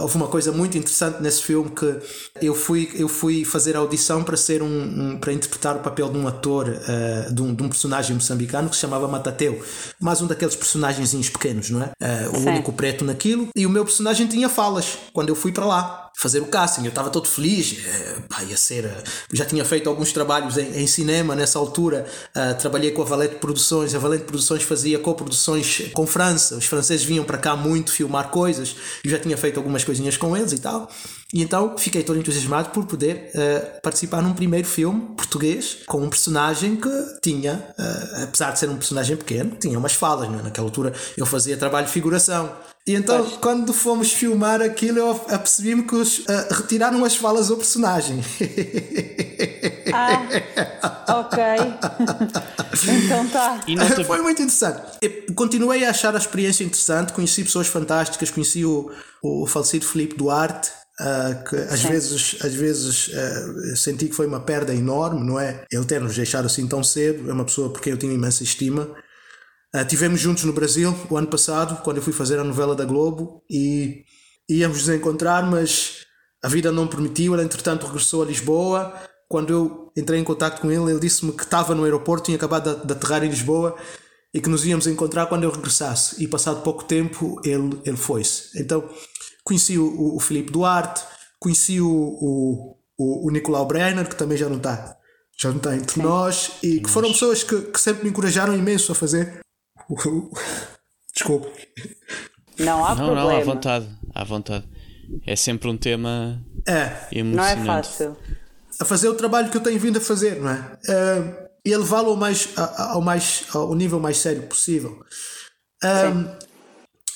houve uma coisa muito interessante nesse filme que eu fui eu fui fazer audição para ser um, um para interpretar o papel de um ator uh, de, um, de, um, personagem moçambicano que se chamava Matateu mais um daqueles personagens pequenos não é? Uh, o único preto naquilo. E o meu personagem tinha falas quando eu fui para lá fazer o casting. Eu estava todo feliz, é, pá, ia ser. Eh, já tinha feito alguns trabalhos em, em cinema nessa altura. Uh, trabalhei com a Valente Produções. A Valente Produções fazia co-produções com França. Os franceses vinham para cá muito filmar coisas. Eu já tinha feito algumas coisinhas com eles e tal. E então fiquei todo entusiasmado por poder uh, participar num primeiro filme português com um personagem que tinha, uh, apesar de ser um personagem pequeno, tinha umas falas. Né? Naquela altura eu fazia trabalho de figuração. E então, Pois. quando fomos filmar aquilo, eu apercebi-me que os, uh, retiraram as falas ao personagem. Ah, ok. então tá. Foi muito interessante. Eu continuei a achar a experiência interessante, conheci pessoas fantásticas, conheci o, o falecido Felipe Duarte. Uh, que às Sim. vezes, às vezes uh, senti que foi uma perda enorme, não é? Ele ter nos deixado assim tão cedo, é uma pessoa por quem eu tinha imensa estima. Uh, tivemos juntos no Brasil o ano passado, quando eu fui fazer a novela da Globo e íamos nos encontrar, mas a vida não permitiu. Ele, entretanto, regressou a Lisboa. Quando eu entrei em contato com ele, ele disse-me que estava no aeroporto, tinha acabado de, de aterrar em Lisboa e que nos íamos encontrar quando eu regressasse. E passado pouco tempo, ele, ele foi-se. Então, conheci o, o Filipe Duarte, conheci o, o, o, Nicolau Brenner, que também já não está já não está entre Sim. nós, e que foram pessoas que, que sempre me encorajaram imenso a fazer Desculpe. Não há não, problema. Não, à vontade, à vontade. É sempre um tema é. emocionante. Não é fácil. A fazer o trabalho que eu tenho vindo a fazer, não é? Uh, e levá-lo ao, mais, ao, mais, ao nível mais sério possível. Um,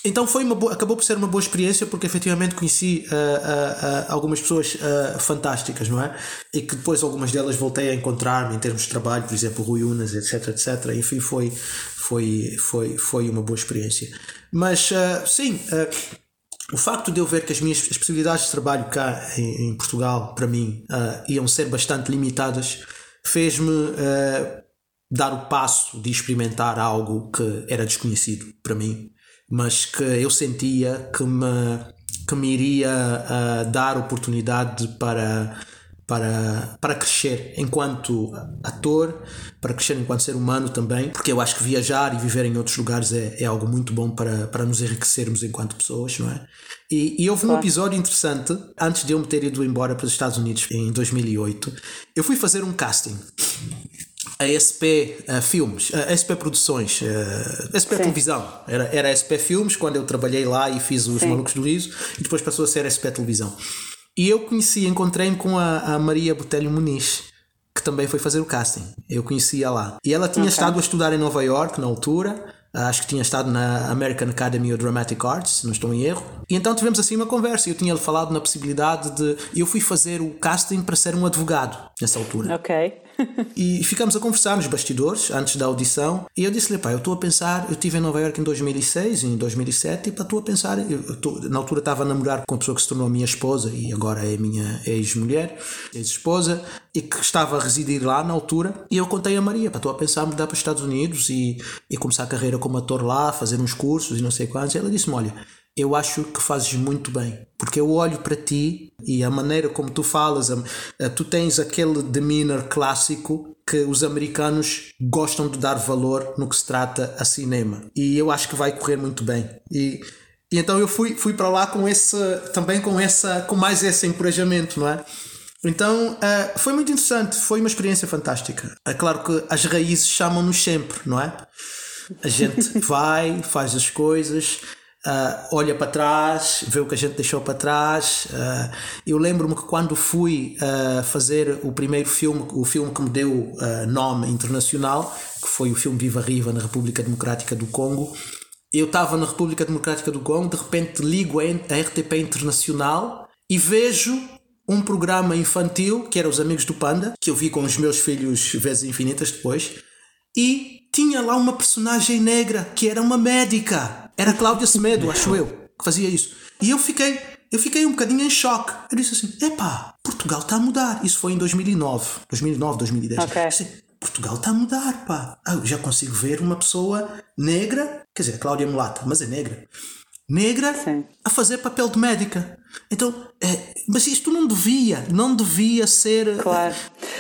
então foi uma boa, acabou por ser uma boa experiência porque efetivamente conheci uh, uh, uh, algumas pessoas fantásticas, não é? E que depois algumas delas voltei a encontrar-me em termos de trabalho, por exemplo, Rui Unas, etc, etc. Enfim, foi, foi, foi, foi uma boa experiência. Mas sim, o facto de eu ver que as minhas as possibilidades de trabalho cá em, em Portugal, para mim, iam ser bastante limitadas, fez-me dar o passo de experimentar algo que era desconhecido para mim mas que eu sentia que me, que me iria uh, dar oportunidade para, para, para crescer enquanto ator, para crescer enquanto ser humano também, porque eu acho que viajar e viver em outros lugares é, é algo muito bom para, para nos enriquecermos enquanto pessoas, não é? E, e houve um episódio interessante, antes de eu me ter ido embora para os Estados Unidos em 2008, eu fui fazer um casting a SP uh, Filmes, a SP Produções, uh, eh, SP Sim. Televisão. Era, era SP Filmes quando eu trabalhei lá e fiz os Sim. Malucos do Riso e depois passou a ser SP Televisão. E eu conheci, encontrei-me com a, a, Maria Botelho Muniz, que também foi fazer o casting. Eu conhecia lá. E ela tinha okay. estado a estudar em Nova York na altura acho que tinha estado na American Academy of Dramatic Arts, não estou em erro. E então tivemos assim uma conversa. Eu tinha-lhe falado na possibilidade de. Eu fui fazer o casting para ser um advogado nessa altura. Ok. E ficamos a conversar nos bastidores antes da audição. E eu disse-lhe, pá, eu estou a pensar. Eu estive em Nova York em 2006, em 2007, e pá, estou a pensar. Tô, na altura estava a namorar com uma pessoa que se tornou minha esposa e agora é minha ex-mulher, ex-esposa, e que estava a residir lá na altura. E eu contei a Maria, pá, estou a pensar em mudar para os Estados Unidos e, e começar a carreira como ator lá, fazer uns cursos e não sei quantos. E ela disse-me: Olha, eu acho que fazes muito bem, porque eu olho para ti e a maneira como tu falas, tu tens aquele demeanor clássico que os americanos gostam de dar valor no que se trata a cinema. E eu acho que vai correr muito bem. E, e então eu fui, fui para lá com esse, também com essa, com mais esse encorajamento, não é? Então uh, foi muito interessante, foi uma experiência fantástica. É claro que as raízes chamam-nos sempre, não é? A gente vai, faz as coisas, uh, olha para trás, vê o que a gente deixou para trás. Uh, eu lembro-me que quando fui uh, fazer o primeiro filme, o filme que me deu nome internacional, que foi o filme Viva Riva na República Democrática do Congo, eu estava na República Democrática do Congo, de repente ligo a RTP Internacional e vejo um programa infantil que era Os Amigos do Panda, que eu vi com os meus filhos vezes infinitas depois, e tinha lá uma personagem negra que era uma médica. Era Cláudia Semedo, acho eu, que fazia isso. E eu fiquei, eu fiquei um bocadinho em choque. Eu disse assim: epá, Portugal está a mudar. Isso foi em 2009, 2009, 2010. Okay. Portugal está a mudar, pá. Ah, eu já consigo ver uma pessoa negra, quer dizer, Cláudia Mulata, mas é negra, negra Sim. a fazer papel de médica. Então, é, mas isto não devia, não devia ser. Claro.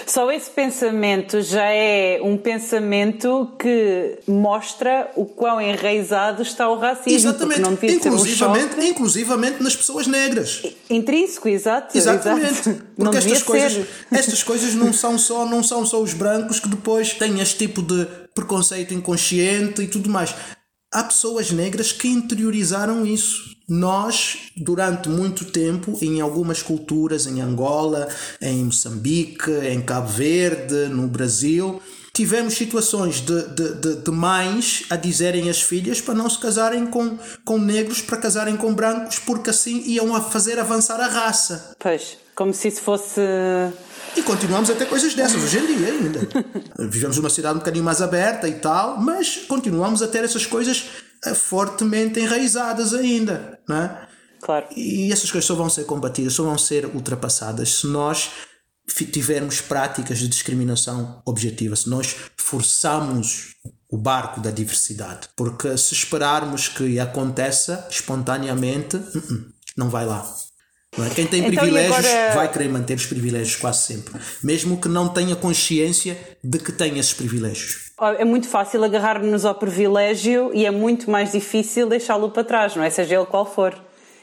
Só esse pensamento já é um pensamento que mostra o quão enraizado está o racismo. Exatamente, não devia ser um inclusivamente, inclusivamente nas pessoas negras. intrínseco, exato. Exatamente. exato. Porque estas coisas, ser. estas coisas não são só não são só os brancos que depois têm este tipo de preconceito inconsciente e tudo mais. Há pessoas negras que interiorizaram isso. Nós, durante muito tempo, em algumas culturas, em Angola, em Moçambique, em Cabo Verde, no Brasil, tivemos situações de, de, de, de mães a dizerem às filhas para não se casarem com, com negros, para casarem com brancos, porque assim iam a fazer avançar a raça. Pois, como se isso fosse. E continuamos a ter coisas dessas hoje em dia ainda. Vivemos numa cidade um bocadinho mais aberta e tal, mas continuamos a ter essas coisas eh, fortemente enraizadas ainda, não é? Claro. E essas coisas só vão ser combatidas, só vão ser ultrapassadas se nós tivermos práticas de discriminação objetiva, se nós forçarmos o barco da diversidade. Porque se esperarmos que aconteça espontaneamente, uh-uh, não vai lá. É? Quem tem Então, privilégios agora- vai querer manter os privilégios quase sempre, mesmo que não tenha consciência de que tem esses privilégios. É muito fácil agarrar-nos ao privilégio e é muito mais difícil deixá-lo para trás, não é? Seja ele qual for.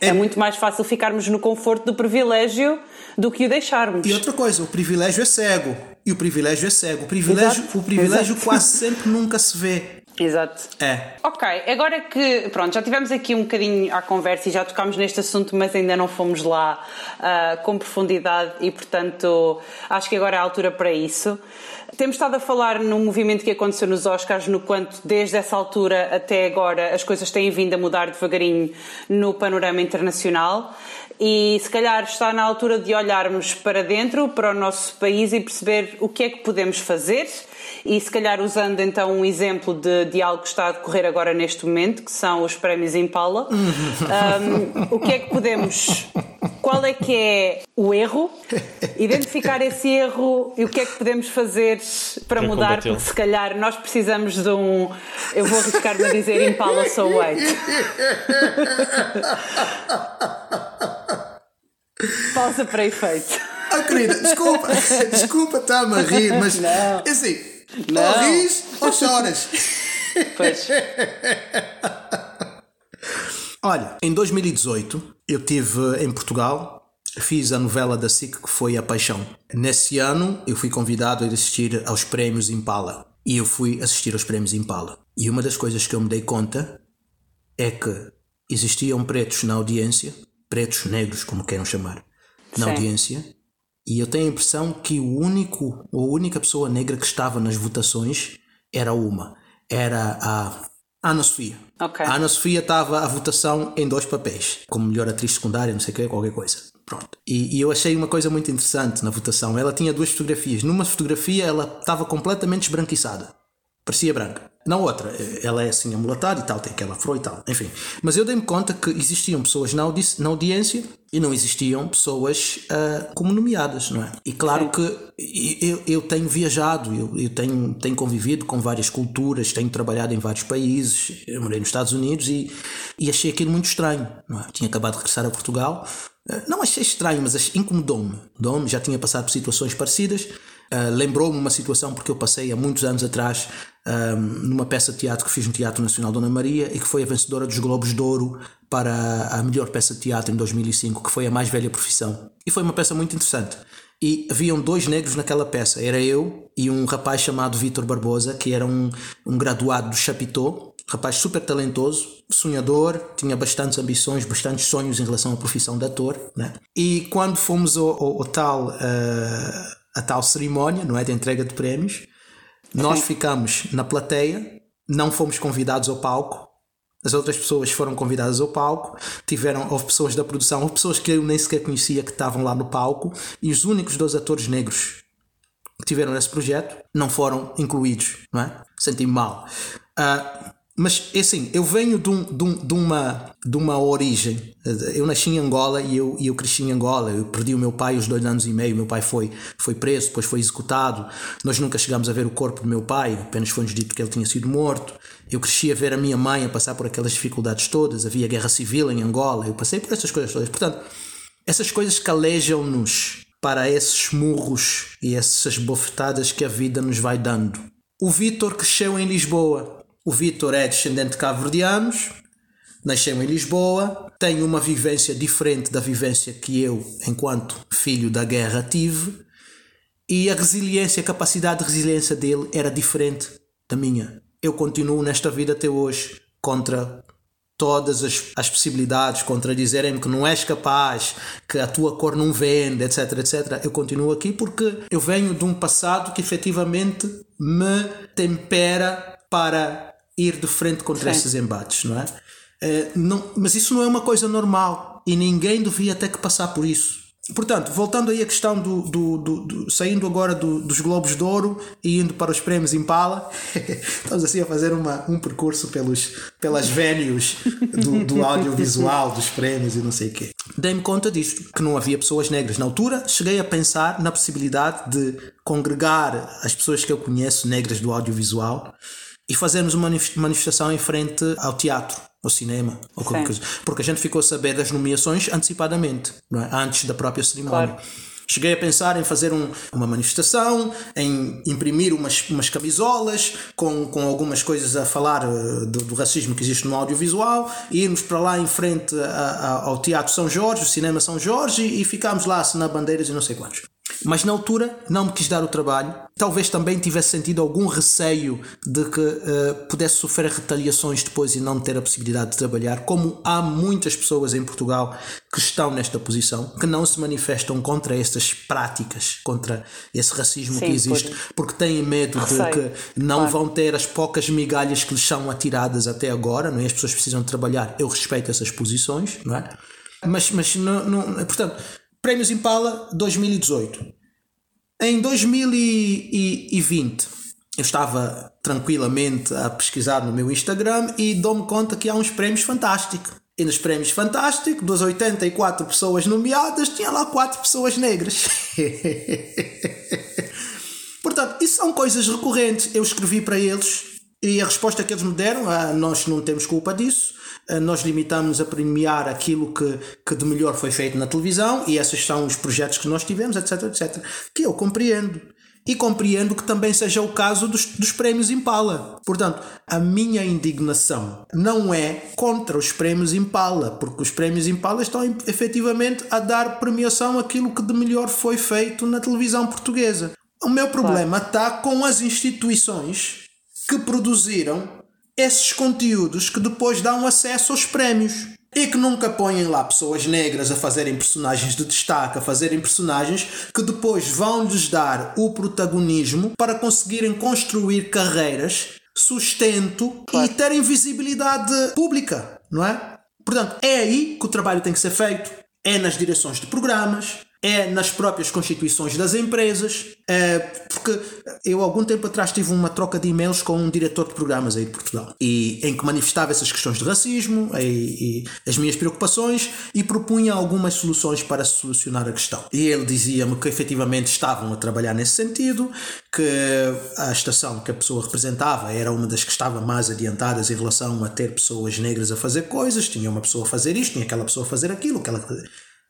É... É- muito mais fácil ficarmos no conforto do privilégio do que o deixarmos. E outra coisa, o privilégio é cego. E o privilégio é cego. O privilégio, Exato, o privilégio exato. quase sempre nunca se vê. Exato. É. Ok, agora que pronto, já tivemos aqui um bocadinho à conversa e já tocámos neste assunto, mas ainda não fomos lá ah, com profundidade e, portanto, acho que agora é a altura para isso. Temos estado a falar no movimento que aconteceu nos Oscars, no quanto desde essa altura até agora as coisas têm vindo a mudar devagarinho no panorama internacional. E se calhar está na altura de olharmos para dentro, para o nosso país e perceber o que é que podemos fazer. E se calhar usando então um exemplo de, de algo que está a decorrer agora neste momento, que são os prémios Impala, um, o que é que podemos. Qual é que é o erro? Identificar esse erro e o que é que podemos fazer para, Para mudar, combatê-lo. porque se calhar nós precisamos de um. Eu vou arriscar-me a dizer Impala So White. Pausa para efeito. Oh, querida, desculpa, desculpa estar-me a rir, mas Não. é assim, Não. ou ris ou choras. Pois. Olha, em 2018 eu estive em Portugal, fiz a novela da SIC que foi A Paixão. Nesse ano eu fui convidado a ir assistir aos prémios Impala. E eu fui assistir aos prémios Impala. E uma das coisas que eu me dei conta é que existiam pretos na audiência, pretos negros, como queiram chamar, na Sim. audiência, e eu tenho a impressão que o único, a única pessoa negra que estava nas votações era uma. Era a Ana Sofia. Ok. A Ana Sofia estava a votação em dois papéis, como melhor atriz secundária, não sei o que, qualquer coisa. Pronto. E, e eu achei uma coisa muito interessante na votação. Ela tinha duas fotografias. Numa fotografia ela estava completamente esbranquiçada. Parecia branca. Na outra, ela é assim amulatada e tal, tem aquela flor e tal. Enfim. Mas eu dei-me conta que existiam pessoas na, audi na audiência e não existiam pessoas ah, como nomeadas, não é? E claro que eu, eu tenho viajado, eu, eu tenho, tenho convivido com várias culturas, tenho trabalhado em vários países, eu morei nos Estados Unidos e, e achei aquilo muito estranho. Não é? Tinha acabado de regressar a Portugal. Ah, Não achei estranho, mas incomodou-me. Incomodou-me, já tinha passado por situações parecidas. Ah, Lembrou-me uma situação porque eu passei há muitos anos atrás ah, numa peça de teatro que fiz no Teatro Nacional Dona Maria e que foi a vencedora dos Globos de Ouro para a melhor peça de teatro em 2005, que foi a mais velha profissão. E foi uma peça muito interessante. E haviam dois negros naquela peça. Era eu e um rapaz chamado Vítor Barbosa, que era um, um graduado do Chapitão, rapaz super talentoso, sonhador, tinha bastantes ambições, bastantes sonhos em relação à profissão de ator. Né? E quando fomos ao, ao- ao tal, eh, a tal cerimónia, não é, de entrega de prémios, nós ficamos na plateia, não fomos convidados ao palco. As outras pessoas foram convidadas ao palco, tiveram, houve pessoas da produção, houve pessoas que eu nem sequer conhecia que estavam lá no palco, e os únicos dois atores negros que tiveram nesse projeto não foram incluídos, não é? Senti-me mal. Ah, mas é assim, eu venho de, um, de, um, de, uma, de uma origem. Eu nasci em Angola e eu, eu cresci em Angola. Eu perdi o meu pai aos dois anos e meio. Meu pai foi, foi preso, depois foi executado. Nós nunca chegamos a ver o corpo do meu pai, apenas foi-nos dito que ele tinha sido morto. Eu cresci a ver a minha mãe a passar por aquelas dificuldades todas. Havia guerra civil em Angola. Eu passei por essas coisas todas. Portanto, essas coisas calejam-nos para esses murros e essas bofetadas que a vida nos vai dando. O Vitor cresceu em Lisboa o Vitor é descendente de cabo-verdianos, nasceu em Lisboa, tem uma vivência diferente da vivência que eu, enquanto filho da guerra, tive, e a resiliência, a capacidade de resiliência dele era diferente da minha. Eu continuo nesta vida até hoje contra todas as, as possibilidades, contra dizerem-me que não és capaz, que a tua cor não vende, etc, etc. Eu continuo aqui porque eu venho de um passado que efetivamente me tempera para ir de frente contra Sim. esses embates, não é? Uh, não, mas isso não é uma coisa normal e ninguém devia ter que passar por isso. Portanto, voltando aí à questão do, do, do, do saindo agora dos Globos de Ouro e indo para os prémios Impala, estamos assim a fazer uma, um percurso pelos, pelas venues do, do audiovisual, dos prémios e não sei o quê. Dei-me conta disto, que não havia pessoas negras na altura. Cheguei a pensar na possibilidade de congregar as pessoas que eu conheço negras do audiovisual e fazermos uma manifestação em frente ao teatro, ao cinema, ou qualquer coisa. Porque a gente ficou a saber das nomeações antecipadamente, é? antes da própria cerimónia. Claro. Cheguei a pensar em fazer um, uma manifestação, em imprimir umas, umas camisolas com, com algumas coisas a falar uh, do, do, racismo que existe no audiovisual, e irmos para lá em frente a, a, ao Teatro São Jorge, o Cinema São Jorge, e, e ficámos lá assinar bandeiras e não sei quantos. Mas na altura não me quis dar o trabalho. Talvez também tivesse sentido algum receio de que uh, pudesse sofrer retaliações depois e não ter a possibilidade de trabalhar, como há muitas pessoas em Portugal que estão nesta posição, que não se manifestam contra estas práticas, contra esse racismo Sim, que existe, porque têm medo receio. de que não claro. vão ter as poucas migalhas que lhes são atiradas até agora, não é? As pessoas precisam trabalhar. Eu respeito essas posições, não é? Mas, mas não, não, portanto, Prémios Impala 2018. Em 2020 eu estava tranquilamente a pesquisar no meu Instagram e dou-me conta que há uns prémios fantásticos. E nos prémios fantásticos, das 84 pessoas nomeadas, tinha lá 4 pessoas negras. Portanto, isso são coisas recorrentes. Eu escrevi para eles e a resposta que eles me deram, ah, nós não temos culpa disso. Eh, nós limitamos a premiar aquilo que, que de melhor foi feito na televisão e esses são os projetos que nós tivemos, etc, etc. Que eu compreendo. E compreendo que também seja o caso dos, dos prémios Impala. Portanto, a minha indignação não é contra os prémios Impala, porque os prémios Impala estão efetivamente a dar premiação àquilo que de melhor foi feito na televisão portuguesa. O meu problema está com as instituições que produziram esses conteúdos que depois dão acesso aos prémios. E que nunca põem lá pessoas negras a fazerem personagens de destaque, a fazerem personagens que depois vão lhes dar o protagonismo para conseguirem construir carreiras, sustento claro. e terem visibilidade pública, não é? Portanto, é aí que o trabalho tem que ser feito. É nas direções de programas, é nas próprias constituições das empresas, é, porque eu algum tempo atrás tive uma troca de e-mails com um diretor de programas aí de Portugal e em que manifestava essas questões de racismo e, e as minhas preocupações e propunha algumas soluções para solucionar a questão. E ele dizia-me que efetivamente estavam a trabalhar nesse sentido, que a estação que a pessoa representava era uma das que estava mais adiantadas em relação a ter pessoas negras a fazer coisas, tinha uma pessoa a fazer isto, tinha aquela pessoa a fazer aquilo, aquela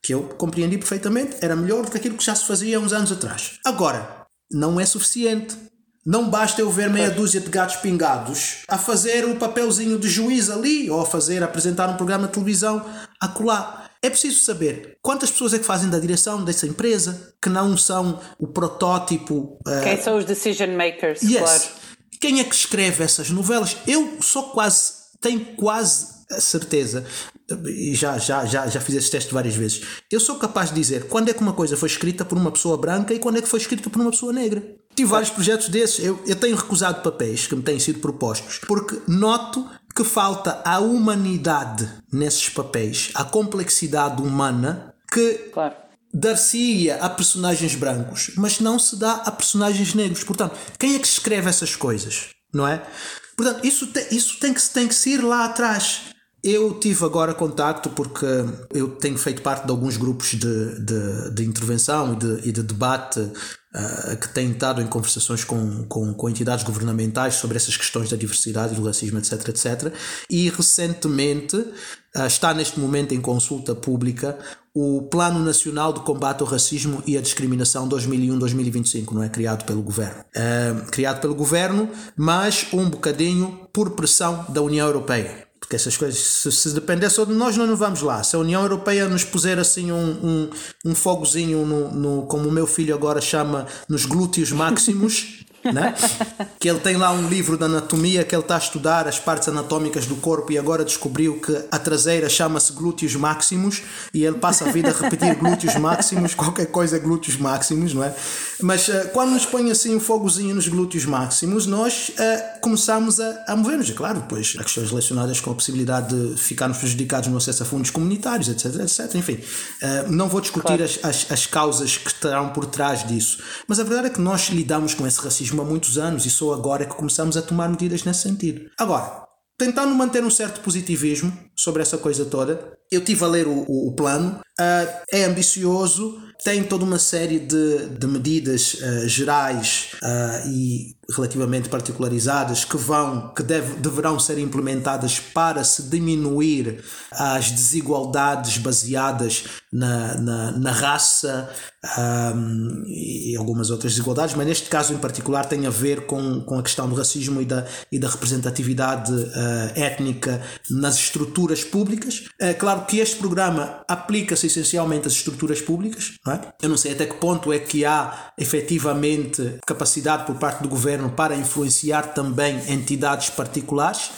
que eu compreendi perfeitamente, era melhor do que aquilo que já se fazia uns anos atrás. Agora, não é suficiente. Não basta eu ver meia dúzia de gatos pingados a fazer um papelzinho de juiz ali ou a fazer, a apresentar um programa de televisão acolá. É preciso saber quantas pessoas é que fazem da direção dessa empresa que não são o protótipo. Uh... Quem são os decision makers, yes. claro. Quem é que escreve essas novelas? Eu sou quase, tenho quase certeza, e já, já, já, já fiz esse teste várias vezes, eu sou capaz de dizer quando é que uma coisa foi escrita por uma pessoa branca e quando é que foi escrita por uma pessoa negra. Tive vários projetos desses, eu, eu tenho recusado papéis que me têm sido propostos, porque noto que falta a humanidade nesses papéis, a complexidade humana que claro. dar-se-ia a personagens brancos, mas não se dá a personagens negros. Portanto, quem é que escreve essas coisas? Não é? Portanto, isso, te, isso tem, que, tem que se ir lá atrás. Eu tive agora contacto porque eu tenho feito parte de alguns grupos de, de, de intervenção e de, e de debate uh, que têm estado em conversações com, com, com, entidades governamentais sobre essas questões da diversidade do racismo, etc, etc. E recentemente uh, está neste momento em consulta pública o Plano Nacional de Combate ao Racismo e à Discriminação 2001-2025, não é? Criado pelo governo. Uh, criado pelo governo, mas um bocadinho por pressão da União Europeia. Porque essas coisas, se, se depender só de nós, nós não vamos lá. Se a União Europeia nos puser assim um, um, um fogozinho, no, no, como o meu filho agora chama, nos glúteos máximos, né? que ele tem lá um livro de anatomia que ele está a estudar as partes anatómicas do corpo e agora descobriu que a traseira chama-se glúteos máximos e ele passa a vida a repetir glúteos máximos, qualquer coisa é glúteos máximos, não é? Mas uh, quando nos põe assim um fogozinho nos glúteos máximos, nós uh, começamos a, a mover-nos. E claro, depois há questões relacionadas com a possibilidade de ficarmos prejudicados no acesso a fundos comunitários, etc, etc. Enfim, uh, não vou discutir claro. as, as, as causas que estarão por trás disso, mas a verdade é que nós lidamos com esse racismo racismo há muitos anos e só agora é que começamos a tomar medidas nesse sentido. Agora, tentando manter um certo positivismo sobre essa coisa toda, eu tive a ler o, o, o plano, uh, é ambicioso, tem toda uma série de, de medidas uh, gerais uh, e relativamente particularizadas que vão que deve, deverão ser implementadas para se diminuir as desigualdades baseadas na, na, na raça um, e algumas outras desigualdades, mas neste caso em particular tem a ver com, com a questão do racismo e da, e da representatividade uh, étnica nas estruturas públicas. É claro que este programa aplica-se essencialmente às estruturas públicas. Não é? Eu não sei até que ponto é que há efetivamente capacidade por parte do governo para influenciar também entidades particulares.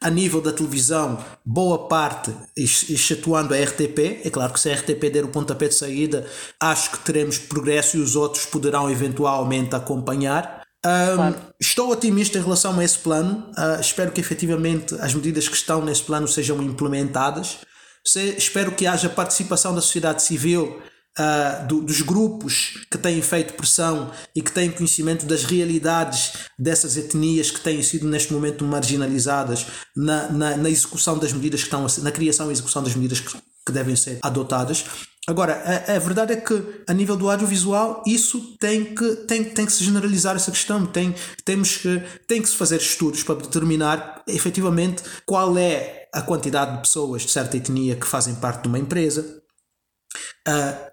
A nível da televisão, boa parte, excetuando a RTP, é claro que se a RTP der o pontapé de saída, acho que teremos progresso e os outros poderão eventualmente acompanhar. Um, claro. Estou otimista em relação a esse plano. Uh, espero que efetivamente as medidas que estão nesse plano sejam implementadas. Se, espero que haja participação da sociedade civil uh, do, dos grupos que têm feito pressão e que têm conhecimento das realidades dessas etnias que têm sido neste momento marginalizadas na, na, na execução das medidas que estão na criação e execução das medidas que, que devem ser adotadas. Agora, a, a, verdade é que a nível do audiovisual isso tem que, tem, tem que se generalizar essa questão. Tem, temos que, tem que se fazer estudos para determinar efetivamente qual é a quantidade de pessoas de certa etnia que fazem parte de uma empresa,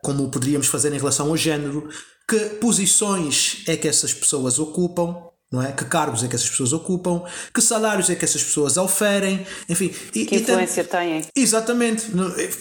como poderíamos fazer em relação ao género, que posições é que essas pessoas ocupam, não é? Que cargos é que essas pessoas ocupam, que salários é que essas pessoas oferem, enfim. E, que influência têm. Exatamente.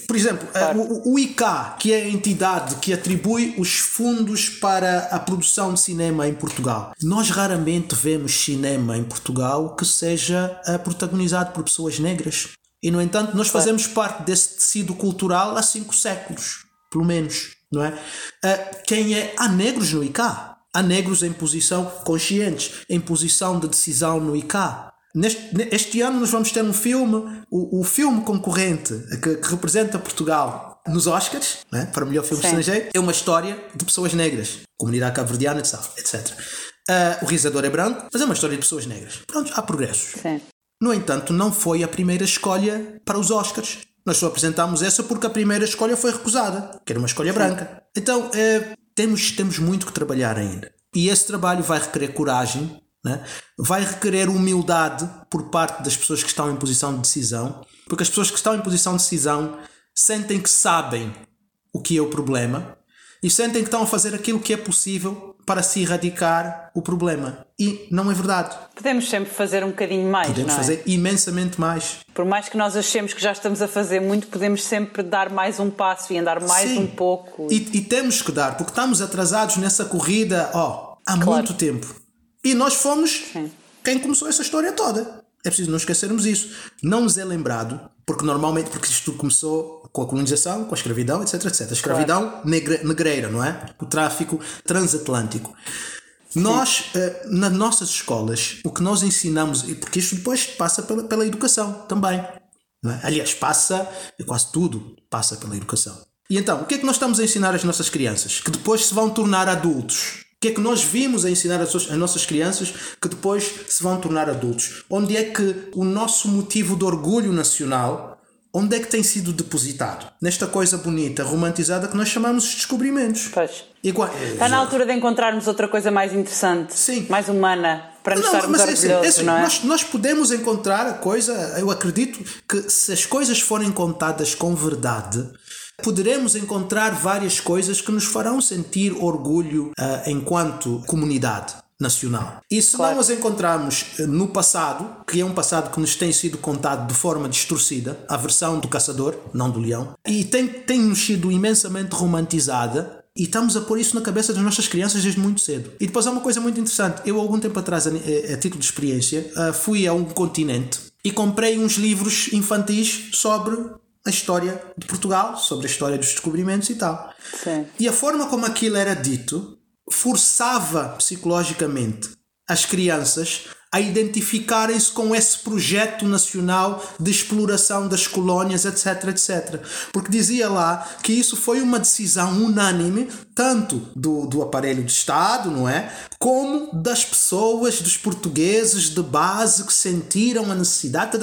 Por exemplo, claro. o, o ICA, que é a entidade que atribui os fundos para a produção de cinema em Portugal. Nós raramente vemos cinema em Portugal que seja ah, protagonizado por pessoas negras. E, no entanto, nós fazemos parte desse tecido cultural há cinco séculos pelo menos, não é? Uh, quem é. Há negros no ICA. Há negros em posição conscientes, em posição de decisão no ICA. Neste, este ano nós vamos ter um filme, o, o filme concorrente que, que, representa Portugal nos Oscars, né, para o melhor filme Sim. estrangeiro, é uma história de pessoas negras, comunidade cabo-verdiana, etc. Uh, o realizador é branco, mas é uma história de pessoas negras. Pronto, há progressos. Sim. No entanto, não foi a primeira escolha para os Oscars. Nós só apresentámos essa porque a primeira escolha foi recusada, que era uma escolha branca. Então, é, temos, temos muito que trabalhar ainda. E esse trabalho vai requerer coragem, né? vai requerer humildade por parte das pessoas que estão em posição de decisão, porque as pessoas que estão em posição de decisão sentem que sabem o que é o problema e sentem que estão a fazer aquilo que é possível para se erradicar o problema. E não é verdade. Podemos sempre fazer um bocadinho mais. Podemos é? fazer imensamente mais. Por mais que nós achemos que já estamos a fazer muito, podemos sempre dar mais um passo e andar mais Sim. um pouco. E, e, temos que dar, porque estamos atrasados nessa corrida ó, há claro. muito tempo. E nós fomos Sim. quem começou essa história toda. É preciso não esquecermos isso. Não nos é lembrado, porque normalmente, porque isto começou com a colonização, com a escravidão, etc, etc. A escravidão claro. negreira, não é? O tráfico transatlântico. Nós, eh, nas nossas escolas, o que nós ensinamos, porque isto depois passa pela, pela educação também. É? Aliás, passa, quase tudo passa pela educação. E então, o que é que nós estamos a ensinar às nossas crianças? Que depois se vão tornar adultos. O que é que nós vimos a ensinar as nossas crianças que depois se vão tornar adultos? Onde é que o nosso motivo de orgulho nacional onde é que tem sido depositado? Nesta coisa bonita, romantizada que nós chamamos de descobrimentos. Pois. Igual, Está na altura de encontrarmos outra coisa mais interessante, Sim. mais humana, para nos não, estarmos mas, é orgulhosos, é assim, não é? Nós, nós podemos encontrar a coisa, eu acredito que se as coisas forem contadas com verdade, poderemos encontrar várias coisas que nos farão sentir orgulho uh, enquanto comunidade nacional. E se claro. não as encontramos eh, no passado, que é um passado que nos tem sido contado de forma distorcida, a versão do caçador, não do leão, e tem, tem sido imensamente romantizada, e estamos a pôr isso na cabeça das nossas crianças desde muito cedo. E depois há uma coisa muito interessante. Eu, algum tempo atrás, a, a título de experiência, uh, fui a um continente e comprei uns livros infantis sobre a história de Portugal, sobre a história dos descobrimentos e tal. Sim. E a forma como aquilo era dito forçava psicologicamente as crianças a identificarem-se com esse projeto nacional de exploração das colónias, etc, etc. Porque dizia lá que isso foi uma decisão unânime, tanto do, do aparelho de Estado, não é? Como das pessoas, dos portugueses de base que sentiram a necessidade.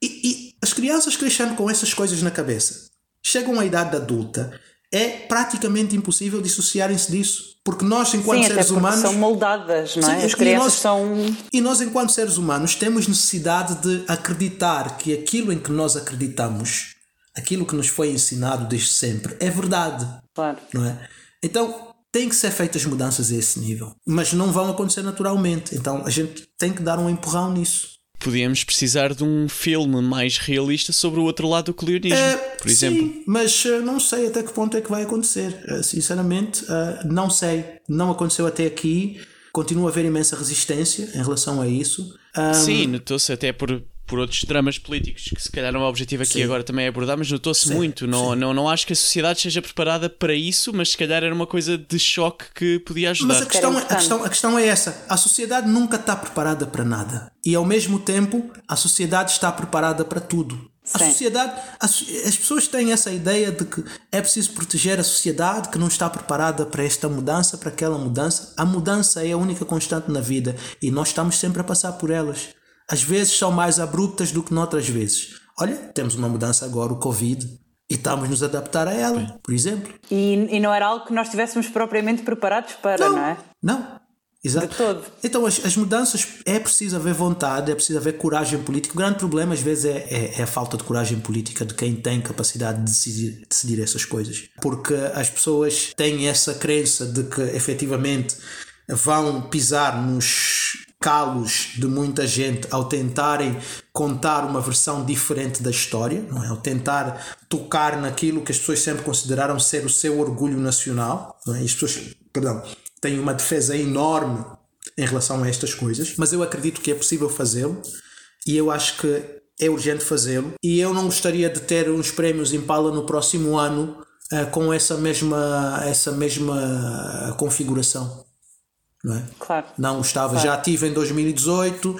E, e as crianças crescendo com essas coisas na cabeça chegam à idade adulta é praticamente impossível dissociarem-se disso. Porque nós, enquanto Sim, seres humanos. São moldadas, não é? Sim, As crianças nós, são. E nós, enquanto seres humanos, temos necessidade de acreditar que aquilo em que nós acreditamos, aquilo que nos foi ensinado desde sempre, é verdade. Claro. Não é? Então, tem que ser feitas mudanças a esse nível. Mas não vão acontecer naturalmente. Então, a gente tem que dar um empurrão nisso podíamos precisar de um filme mais realista sobre o outro lado do colonialismo, é, por exemplo. Sim, mas uh, não sei até que ponto é que vai acontecer. Uh, sinceramente, não sei. Não aconteceu até aqui. Continua a haver imensa resistência em relação a isso. Um, sim, notou-se até por, por outros dramas políticos que se calhar não é o objetivo aqui sim. agora também é abordar, mas notou-se muito. Não, não, não acho que a sociedade esteja preparada para isso, mas se calhar era uma coisa de choque que podia ajudar. Mas a questão, é, a questão, a questão é essa: a sociedade nunca está preparada para nada. E ao mesmo tempo, a sociedade está preparada para tudo. A Sim. sociedade, as, as pessoas têm essa ideia de que é preciso proteger a sociedade que não está preparada para esta mudança, para aquela mudança. A mudança é a única constante na vida e nós estamos sempre a passar por elas às vezes são mais abruptas do que noutras vezes. Olha, temos uma mudança agora, o Covid, e estamos nos adaptar a ela, por exemplo. E, e não era algo que nós estivéssemos propriamente preparados para, não, não é? Não. Exato. De todo. Então, as, as mudanças é preciso haver vontade, é preciso haver coragem política. O grande problema, às vezes, é, é, é, a falta de coragem política de quem tem capacidade de decidir, decidir essas coisas. Porque as pessoas têm essa crença de que, efetivamente, vão pisar nos calos de muita gente ao tentarem contar uma versão diferente da história, não é? ao tentar tocar naquilo que as pessoas sempre consideraram ser o seu orgulho nacional. Não é? As pessoas, perdão, têm uma defesa enorme em relação a estas coisas, mas eu acredito que é possível fazê-lo e eu acho que é urgente fazê-lo. E eu não gostaria de ter uns prémios Impala no próximo ano uh, com essa mesma, essa mesma configuração não é? Claro. Não gostava. Claro. Já tive em 2018, uh,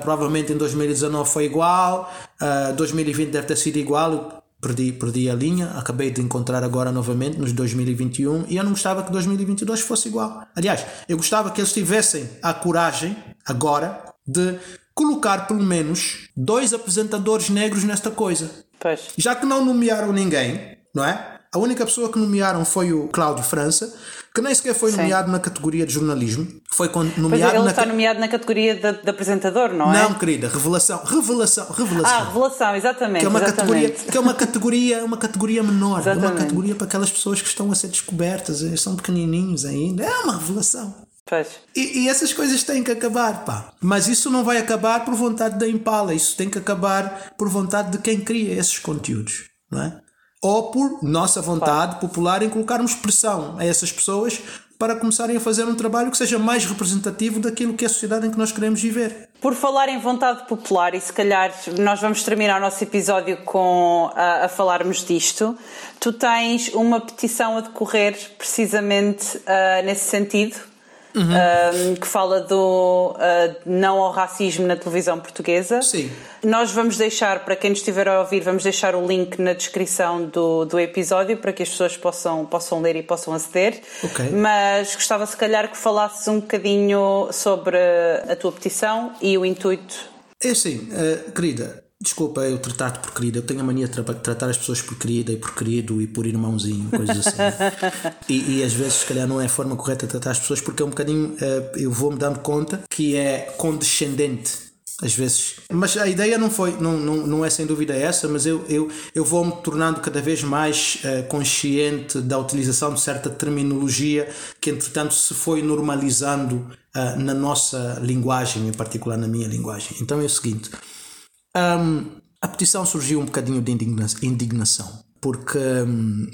provavelmente em 2019 foi igual, uh, ah, 2020 deve ter sido igual. Perdi, perdi a linha, acabei de encontrar agora novamente nos 2021 e eu não gostava que 2022 fosse igual. Aliás, eu gostava que eles tivessem a coragem agora de colocar pelo menos dois apresentadores negros nesta coisa. Pois. Já que não nomearam ninguém, não é? A única pessoa que nomearam foi o Cláudio França, que nem sequer foi Sim. nomeado na categoria de jornalismo. Foi nomeado pois ele na está nomeado na categoria de, de, apresentador, não é? Não, querida, revelação, revelação, revelação. Ah, revelação, exatamente. Que é uma exatamente. categoria, que é uma categoria, uma categoria menor, exatamente. uma categoria para aquelas pessoas que estão a ser descobertas, eles são pequenininhos ainda. É uma revelação. E, e, essas coisas têm que acabar, pá. Mas isso não vai acabar por vontade da Impala, isso tem que acabar por vontade de quem cria esses conteúdos, não é? Ou por nossa vontade popular em colocarmos pressão a essas pessoas para começarem a fazer um trabalho que seja mais representativo daquilo que é a sociedade em que nós queremos viver. Por falar em vontade popular, e se calhar nós vamos terminar o nosso episódio com a, a falarmos disto, tu tens uma petição a decorrer precisamente uh, nesse sentido. Uhum. que fala do uh, não ao racismo na televisão portuguesa. Sim. Nós vamos deixar, para quem nos estiver a ouvir, vamos deixar o link na descrição do, do episódio para que as pessoas possam, possam ler e possam aceder. Ok. Mas gostava se calhar que falasses um bocadinho sobre a tua petição e o intuito. É assim, uh, querida, Desculpa eu tratar-te por querida, eu tenho a mania de tra tratar as pessoas por querida e por querido e por irmãozinho, coisas assim. e, e, às vezes, se calhar, não é a forma correta de tratar as pessoas porque é um bocadinho, uh, eu vou-me dando conta que é condescendente às vezes. Mas a ideia não foi, não, não, não é sem dúvida essa, mas eu, eu, eu vou-me tornando cada vez mais uh, consciente da utilização de certa terminologia que, entretanto, se foi normalizando uh, na nossa linguagem, em particular na minha linguagem. Então é o seguinte. Um, a petição surgiu um bocadinho de indigna indignação, porque um,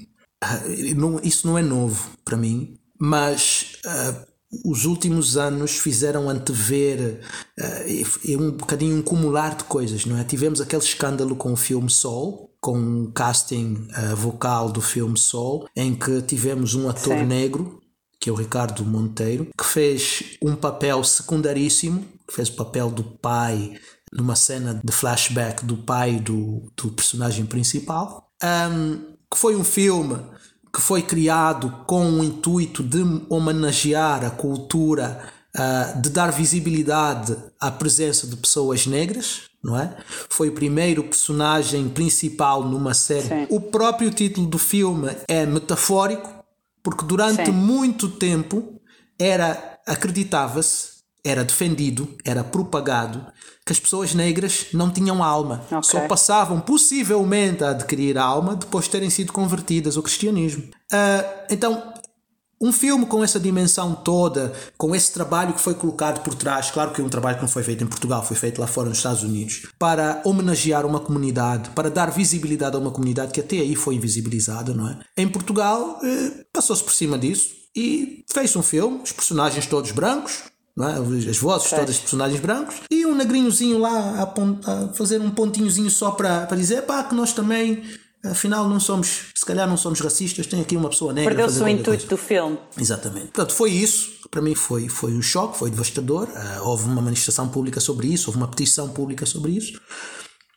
não, isso não é novo para mim, mas uh, os últimos anos fizeram antever uh, um bocadinho um cumular de coisas, não é? Tivemos aquele escândalo com o filme Soul, com um casting uh, vocal do filme Soul, em que tivemos um ator Sim. negro, que é o Ricardo Monteiro, que fez um papel secundaríssimo, que fez o papel do pai numa cena de flashback do pai do, do personagem principal, um, que foi um filme que foi criado com o intuito de homenagear a cultura, uh, de dar visibilidade à presença de pessoas negras, não é? Foi o primeiro personagem principal numa série. Sim. O próprio título do filme é metafórico, porque durante Sim. muito tempo era acreditava-se era defendido, era propagado que as pessoas negras não tinham alma. Okay. Só passavam possivelmente a adquirir alma depois de terem sido convertidas ao cristianismo. Uh, então, um filme com essa dimensão toda, com esse trabalho que foi colocado por trás, claro que é um trabalho que não foi feito em Portugal, foi feito lá fora nos Estados Unidos, para homenagear uma comunidade, para dar visibilidade a uma comunidade que até aí foi invisibilizada, não é? Em Portugal, eh, passou-se por cima disso e fez um filme, os personagens todos brancos, é? as vozes todas de personagens brancos, e um negrinhozinho lá a, a fazer um pontinhozinho só para, para dizer pá, que nós também, afinal, não somos, se calhar não somos racistas, tem aqui uma pessoa negra. Perdeu-se o intuito do filme. Exatamente. Portanto, foi isso. Para mim foi, foi um choque, foi devastador. Uh, houve uma manifestação pública sobre isso, houve uma petição pública sobre isso.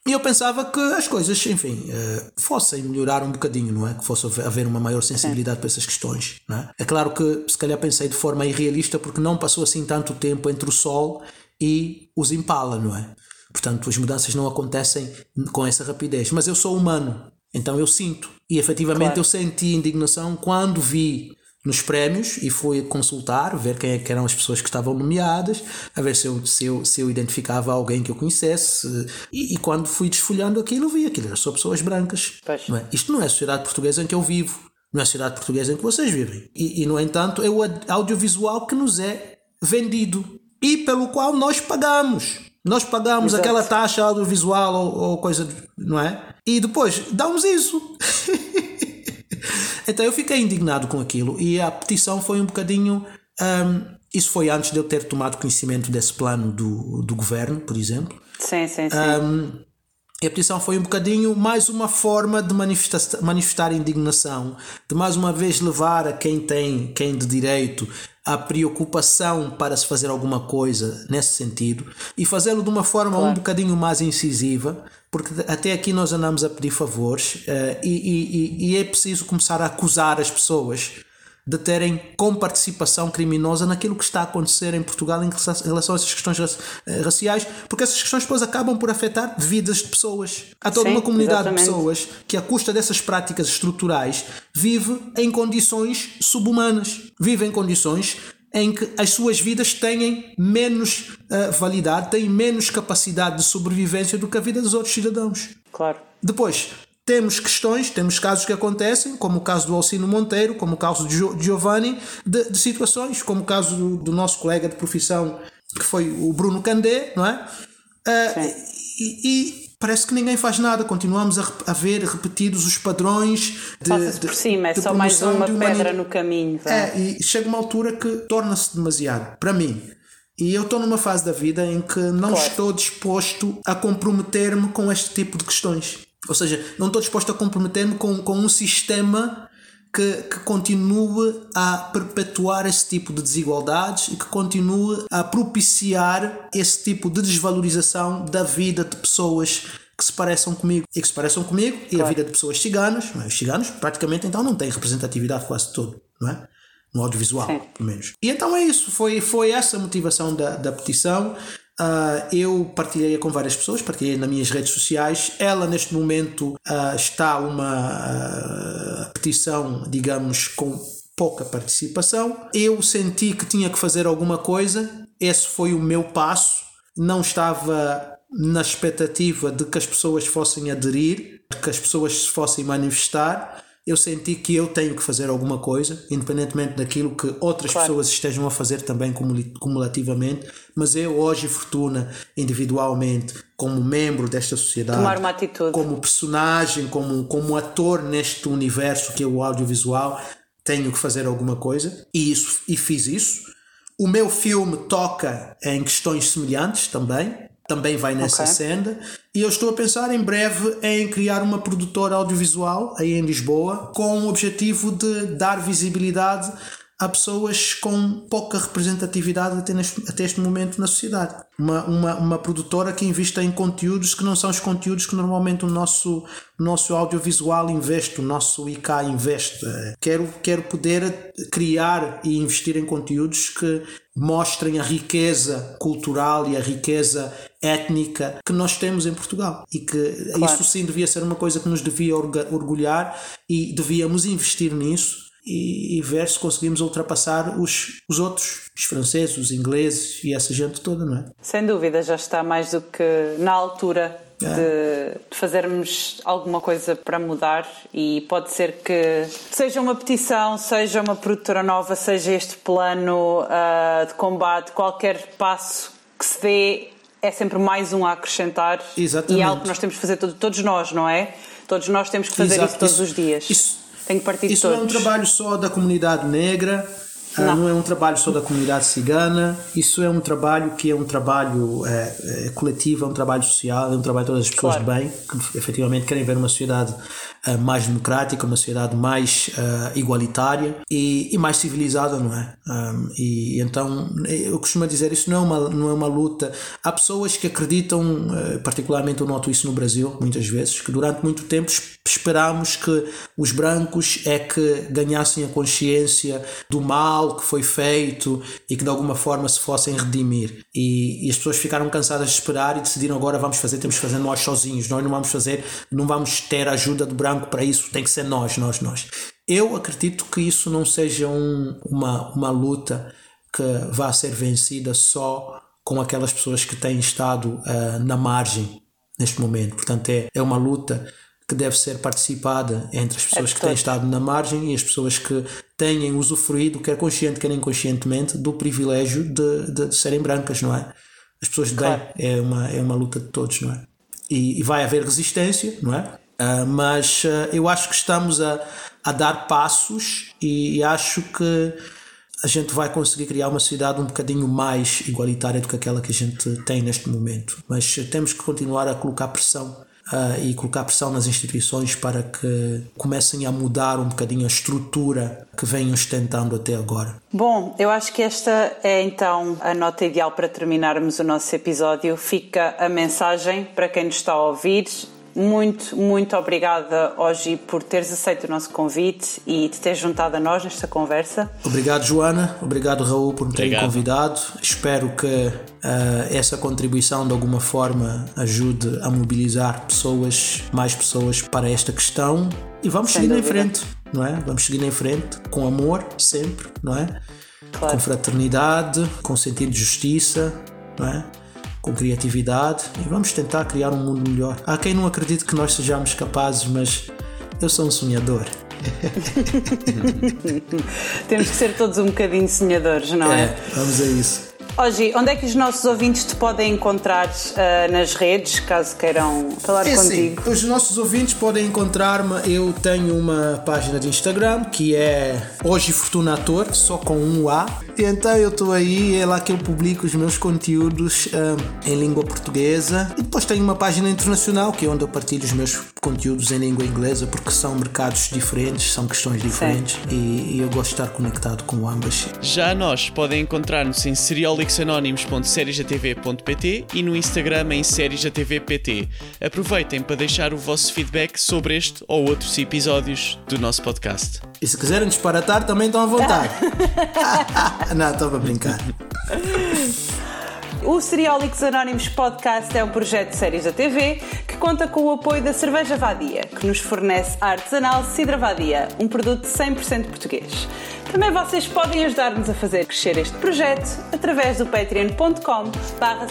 E eu pensava que as coisas, enfim, uh, fossem melhorar um bocadinho, não é? Que fosse haver uma maior sensibilidade para essas questões, não é? É claro que se calhar pensei de forma irrealista porque não passou assim tanto tempo entre o Sol e os Impala, não é? Portanto, as mudanças não acontecem com essa rapidez. Mas eu sou humano, então eu sinto. E efetivamente claro. eu senti indignação quando vi nos prémios e fui consultar, ver quem é que eram as pessoas que estavam nomeadas, a ver se eu, se eu, se eu identificava alguém que eu conhecesse. E, e quando fui desfolhando aquilo, vi aquilo, são pessoas brancas. Não é? Isto não é a sociedade portuguesa em que eu vivo, não é a sociedade portuguesa em que vocês vivem. E, e no entanto, é o audiovisual que nos é vendido e pelo qual nós pagamos. Nós pagamos Exato. aquela taxa audiovisual ou, ou coisa, não é? E depois damos isso. Então eu fiquei indignado com aquilo e a petição foi um bocadinho. Um, isso foi antes de eu ter tomado conhecimento desse plano do, do governo, por exemplo. Sim, sim, sim. Um, e a petição foi um bocadinho mais uma forma de manifestar, manifestar indignação, de mais uma vez levar a quem tem, quem de direito, a preocupação para se fazer alguma coisa nesse sentido e fazê-lo de uma forma claro. um bocadinho mais incisiva, porque até aqui nós andamos a pedir favores uh, e, e, e é preciso começar a acusar as pessoas de terem comparticipação criminosa naquilo que está a acontecer em Portugal em relação a essas questões eh, raciais, porque essas questões depois acabam por afetar vidas de pessoas. Há toda Sim, uma comunidade exatamente. de pessoas que, à custa dessas práticas estruturais, vive em condições subhumanas, vive em condições em que as suas vidas têm menos uh, validade, têm menos capacidade de sobrevivência do que a vida dos outros cidadãos. Claro. Depois, temos questões, temos casos que acontecem, como o caso do Alcino Monteiro, como o caso de Giovanni, de, de situações, como o caso do, do, nosso colega de profissão, que foi o Bruno Candé, não é? Uh, e, e, parece que ninguém faz nada, continuamos a, a ver repetidos os padrões de. Passa-se por cima, é só mais uma pedra no caminho. É, e chega uma altura que torna-se demasiado, para mim. E eu estou numa fase da vida em que não claro. estou disposto a comprometer-me com este tipo de questões. Ou seja, não estou disposto a comprometer-me com, com um sistema que, que continue a perpetuar esse tipo de desigualdades e que continue a propiciar esse tipo de desvalorização da vida de pessoas que se pareçam comigo e que se pareçam comigo e claro. a vida de pessoas ciganas. Mas os ciganos praticamente então não têm representatividade quase todo, não é? No audiovisual, Sim. pelo menos. E então é isso, foi, foi essa a motivação da, da petição. Uh, eu partilhei com várias pessoas, partilhei nas minhas redes sociais. Ela, neste momento, uh, está uma uh, petição, digamos, com pouca participação. Eu senti que tinha que fazer alguma coisa, esse foi o meu passo. Não estava na expectativa de que as pessoas fossem aderir, que as pessoas se fossem manifestar eu senti que eu tenho que fazer alguma coisa, independentemente daquilo que outras claro. pessoas estejam a fazer também cumulativamente, mas eu hoje, Fortuna, individualmente, como membro desta sociedade, Tomar uma atitude. como personagem, como, como ator neste universo que é o audiovisual, tenho que fazer alguma coisa e, isso, e fiz isso. O meu filme toca em questões semelhantes também, também vai nessa okay. senda. E eu estou a pensar em breve em criar uma produtora audiovisual aí em Lisboa com o objetivo de dar visibilidade a pessoas com pouca representatividade até, neste, até este momento na sociedade. Uma, uma, uma produtora que invista em conteúdos que não são os conteúdos que normalmente o nosso, nosso audiovisual investe, o nosso IK investe. Quero, quero poder criar e investir em conteúdos que mostrem a riqueza cultural e a riqueza étnica que nós temos em Portugal e que claro. isso sim devia ser uma coisa que nos devia orgulhar e devíamos investir nisso e, e, ver se conseguimos ultrapassar os, os outros, os franceses, os ingleses e essa gente toda, não é? Sem dúvida, já está mais do que na altura é. de, de, fazermos alguma coisa para mudar e pode ser que seja uma petição, seja uma produtora nova, seja este plano uh, de combate, qualquer passo que se dê é sempre mais um a acrescentar Exatamente. e é algo que nós temos que fazer todos nós, não é? Todos nós temos que fazer Exato. isso todos isso, os dias. Isso, tem que partir de Isso todos. é um trabalho só da comunidade negra, ah, não. não. é um trabalho só da comunidade cigana, isso é um trabalho que é um trabalho é, é, coletivo, é um trabalho social, é um trabalho de todas as pessoas claro. de bem, que efetivamente querem ver uma sociedade uh, mais democrática, uma sociedade mais uh, igualitária e, e, mais civilizada, não é? Um, e então eu costumo dizer isso não é uma, não é uma luta. Há pessoas que acreditam, uh, particularmente eu noto isso no Brasil, muitas vezes, que durante muito tempo esperámos que os brancos é que ganhassem a consciência do mal que foi feito e que de alguma forma se fossem redimir. E, e, as pessoas ficaram cansadas de esperar e decidiram agora vamos fazer, temos que fazer nós sozinhos, nós não vamos fazer, não vamos ter a ajuda do branco para isso, tem que ser nós, nós, nós. Eu acredito que isso não seja um, uma, uma luta que vá ser vencida só com aquelas pessoas que têm estado uh, na margem neste momento. Portanto, é, é uma luta que deve ser participada entre as pessoas é que têm estado na margem e as pessoas que têm usufruído, quer consciente, quer inconscientemente, do privilégio de, de, de serem brancas, não é? As pessoas de claro. bem, é uma, é uma luta de todos, não é? E, e vai haver resistência, não é? Uh, mas uh, eu acho que estamos a, a dar passos e, e acho que a gente vai conseguir criar uma sociedade um bocadinho mais igualitária do que aquela que a gente tem neste momento. Mas temos que continuar a colocar pressão uh, e colocar pressão nas instituições para que comecem a mudar um bocadinho a estrutura que vêm ostentando até agora. Bom, eu acho que esta é então a nota ideal para terminarmos o nosso episódio. Fica a mensagem para quem nos está a ouvir muito, muito obrigada, Oji, por teres aceito o nosso convite e te teres juntado a nós nesta conversa. Obrigado, Joana. Obrigado, Raul, por me terem convidado. Espero que uh, essa contribuição, de alguma forma, ajude a mobilizar pessoas, mais pessoas, para esta questão. E vamos Sem seguir dúvida. em frente, não é? Vamos seguir em frente, com amor, sempre, não é? Claro. Com fraternidade, com sentido de justiça, não é? Com criatividade e vamos tentar criar um mundo melhor. Há quem não acredite que nós sejamos capazes, mas eu sou um sonhador. Temos que ser todos um bocadinho sonhadores, não é? É, vamos a isso. Hoje, onde é que os nossos ouvintes te podem encontrar uh, nas redes, caso queiram falar é contigo? Sim, os nossos ouvintes podem encontrar-me. Eu tenho uma página de Instagram que é Hoje Fortuna Ator, só com um A. E então eu estou aí, é lá que eu publico os meus conteúdos uh, em língua portuguesa. E depois tenho uma página internacional, que é onde eu partilho os meus conteúdos em língua inglesa, porque são mercados diferentes, são questões diferentes e, e, eu gosto de estar conectado com ambas. Já nós podem encontrar-nos em serialixanónimos.seriesatv.pt e no Instagram em seriesatv.pt. Aproveitem para deixar o vosso feedback sobre este ou outros episódios do nosso podcast. E se quiserem disparatar, também estão à vontade. Não, estou a brincar. O Cereólicos Anónimos Podcast é um projeto de séries da TV que conta com o apoio da Cerveja Vadia, que nos fornece a artesanal Cidra Vadia, um produto 100% português. Também vocês podem ajudar-nos a fazer crescer este projeto através do patreon.com barra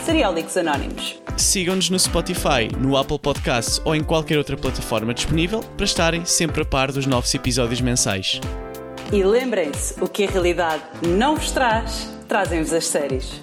Anónimos. Sigam-nos no Spotify, no Apple Podcasts ou em qualquer outra plataforma disponível para estarem sempre a par dos novos episódios mensais. E lembrem-se, o que a realidade não vos traz, trazem-vos as séries.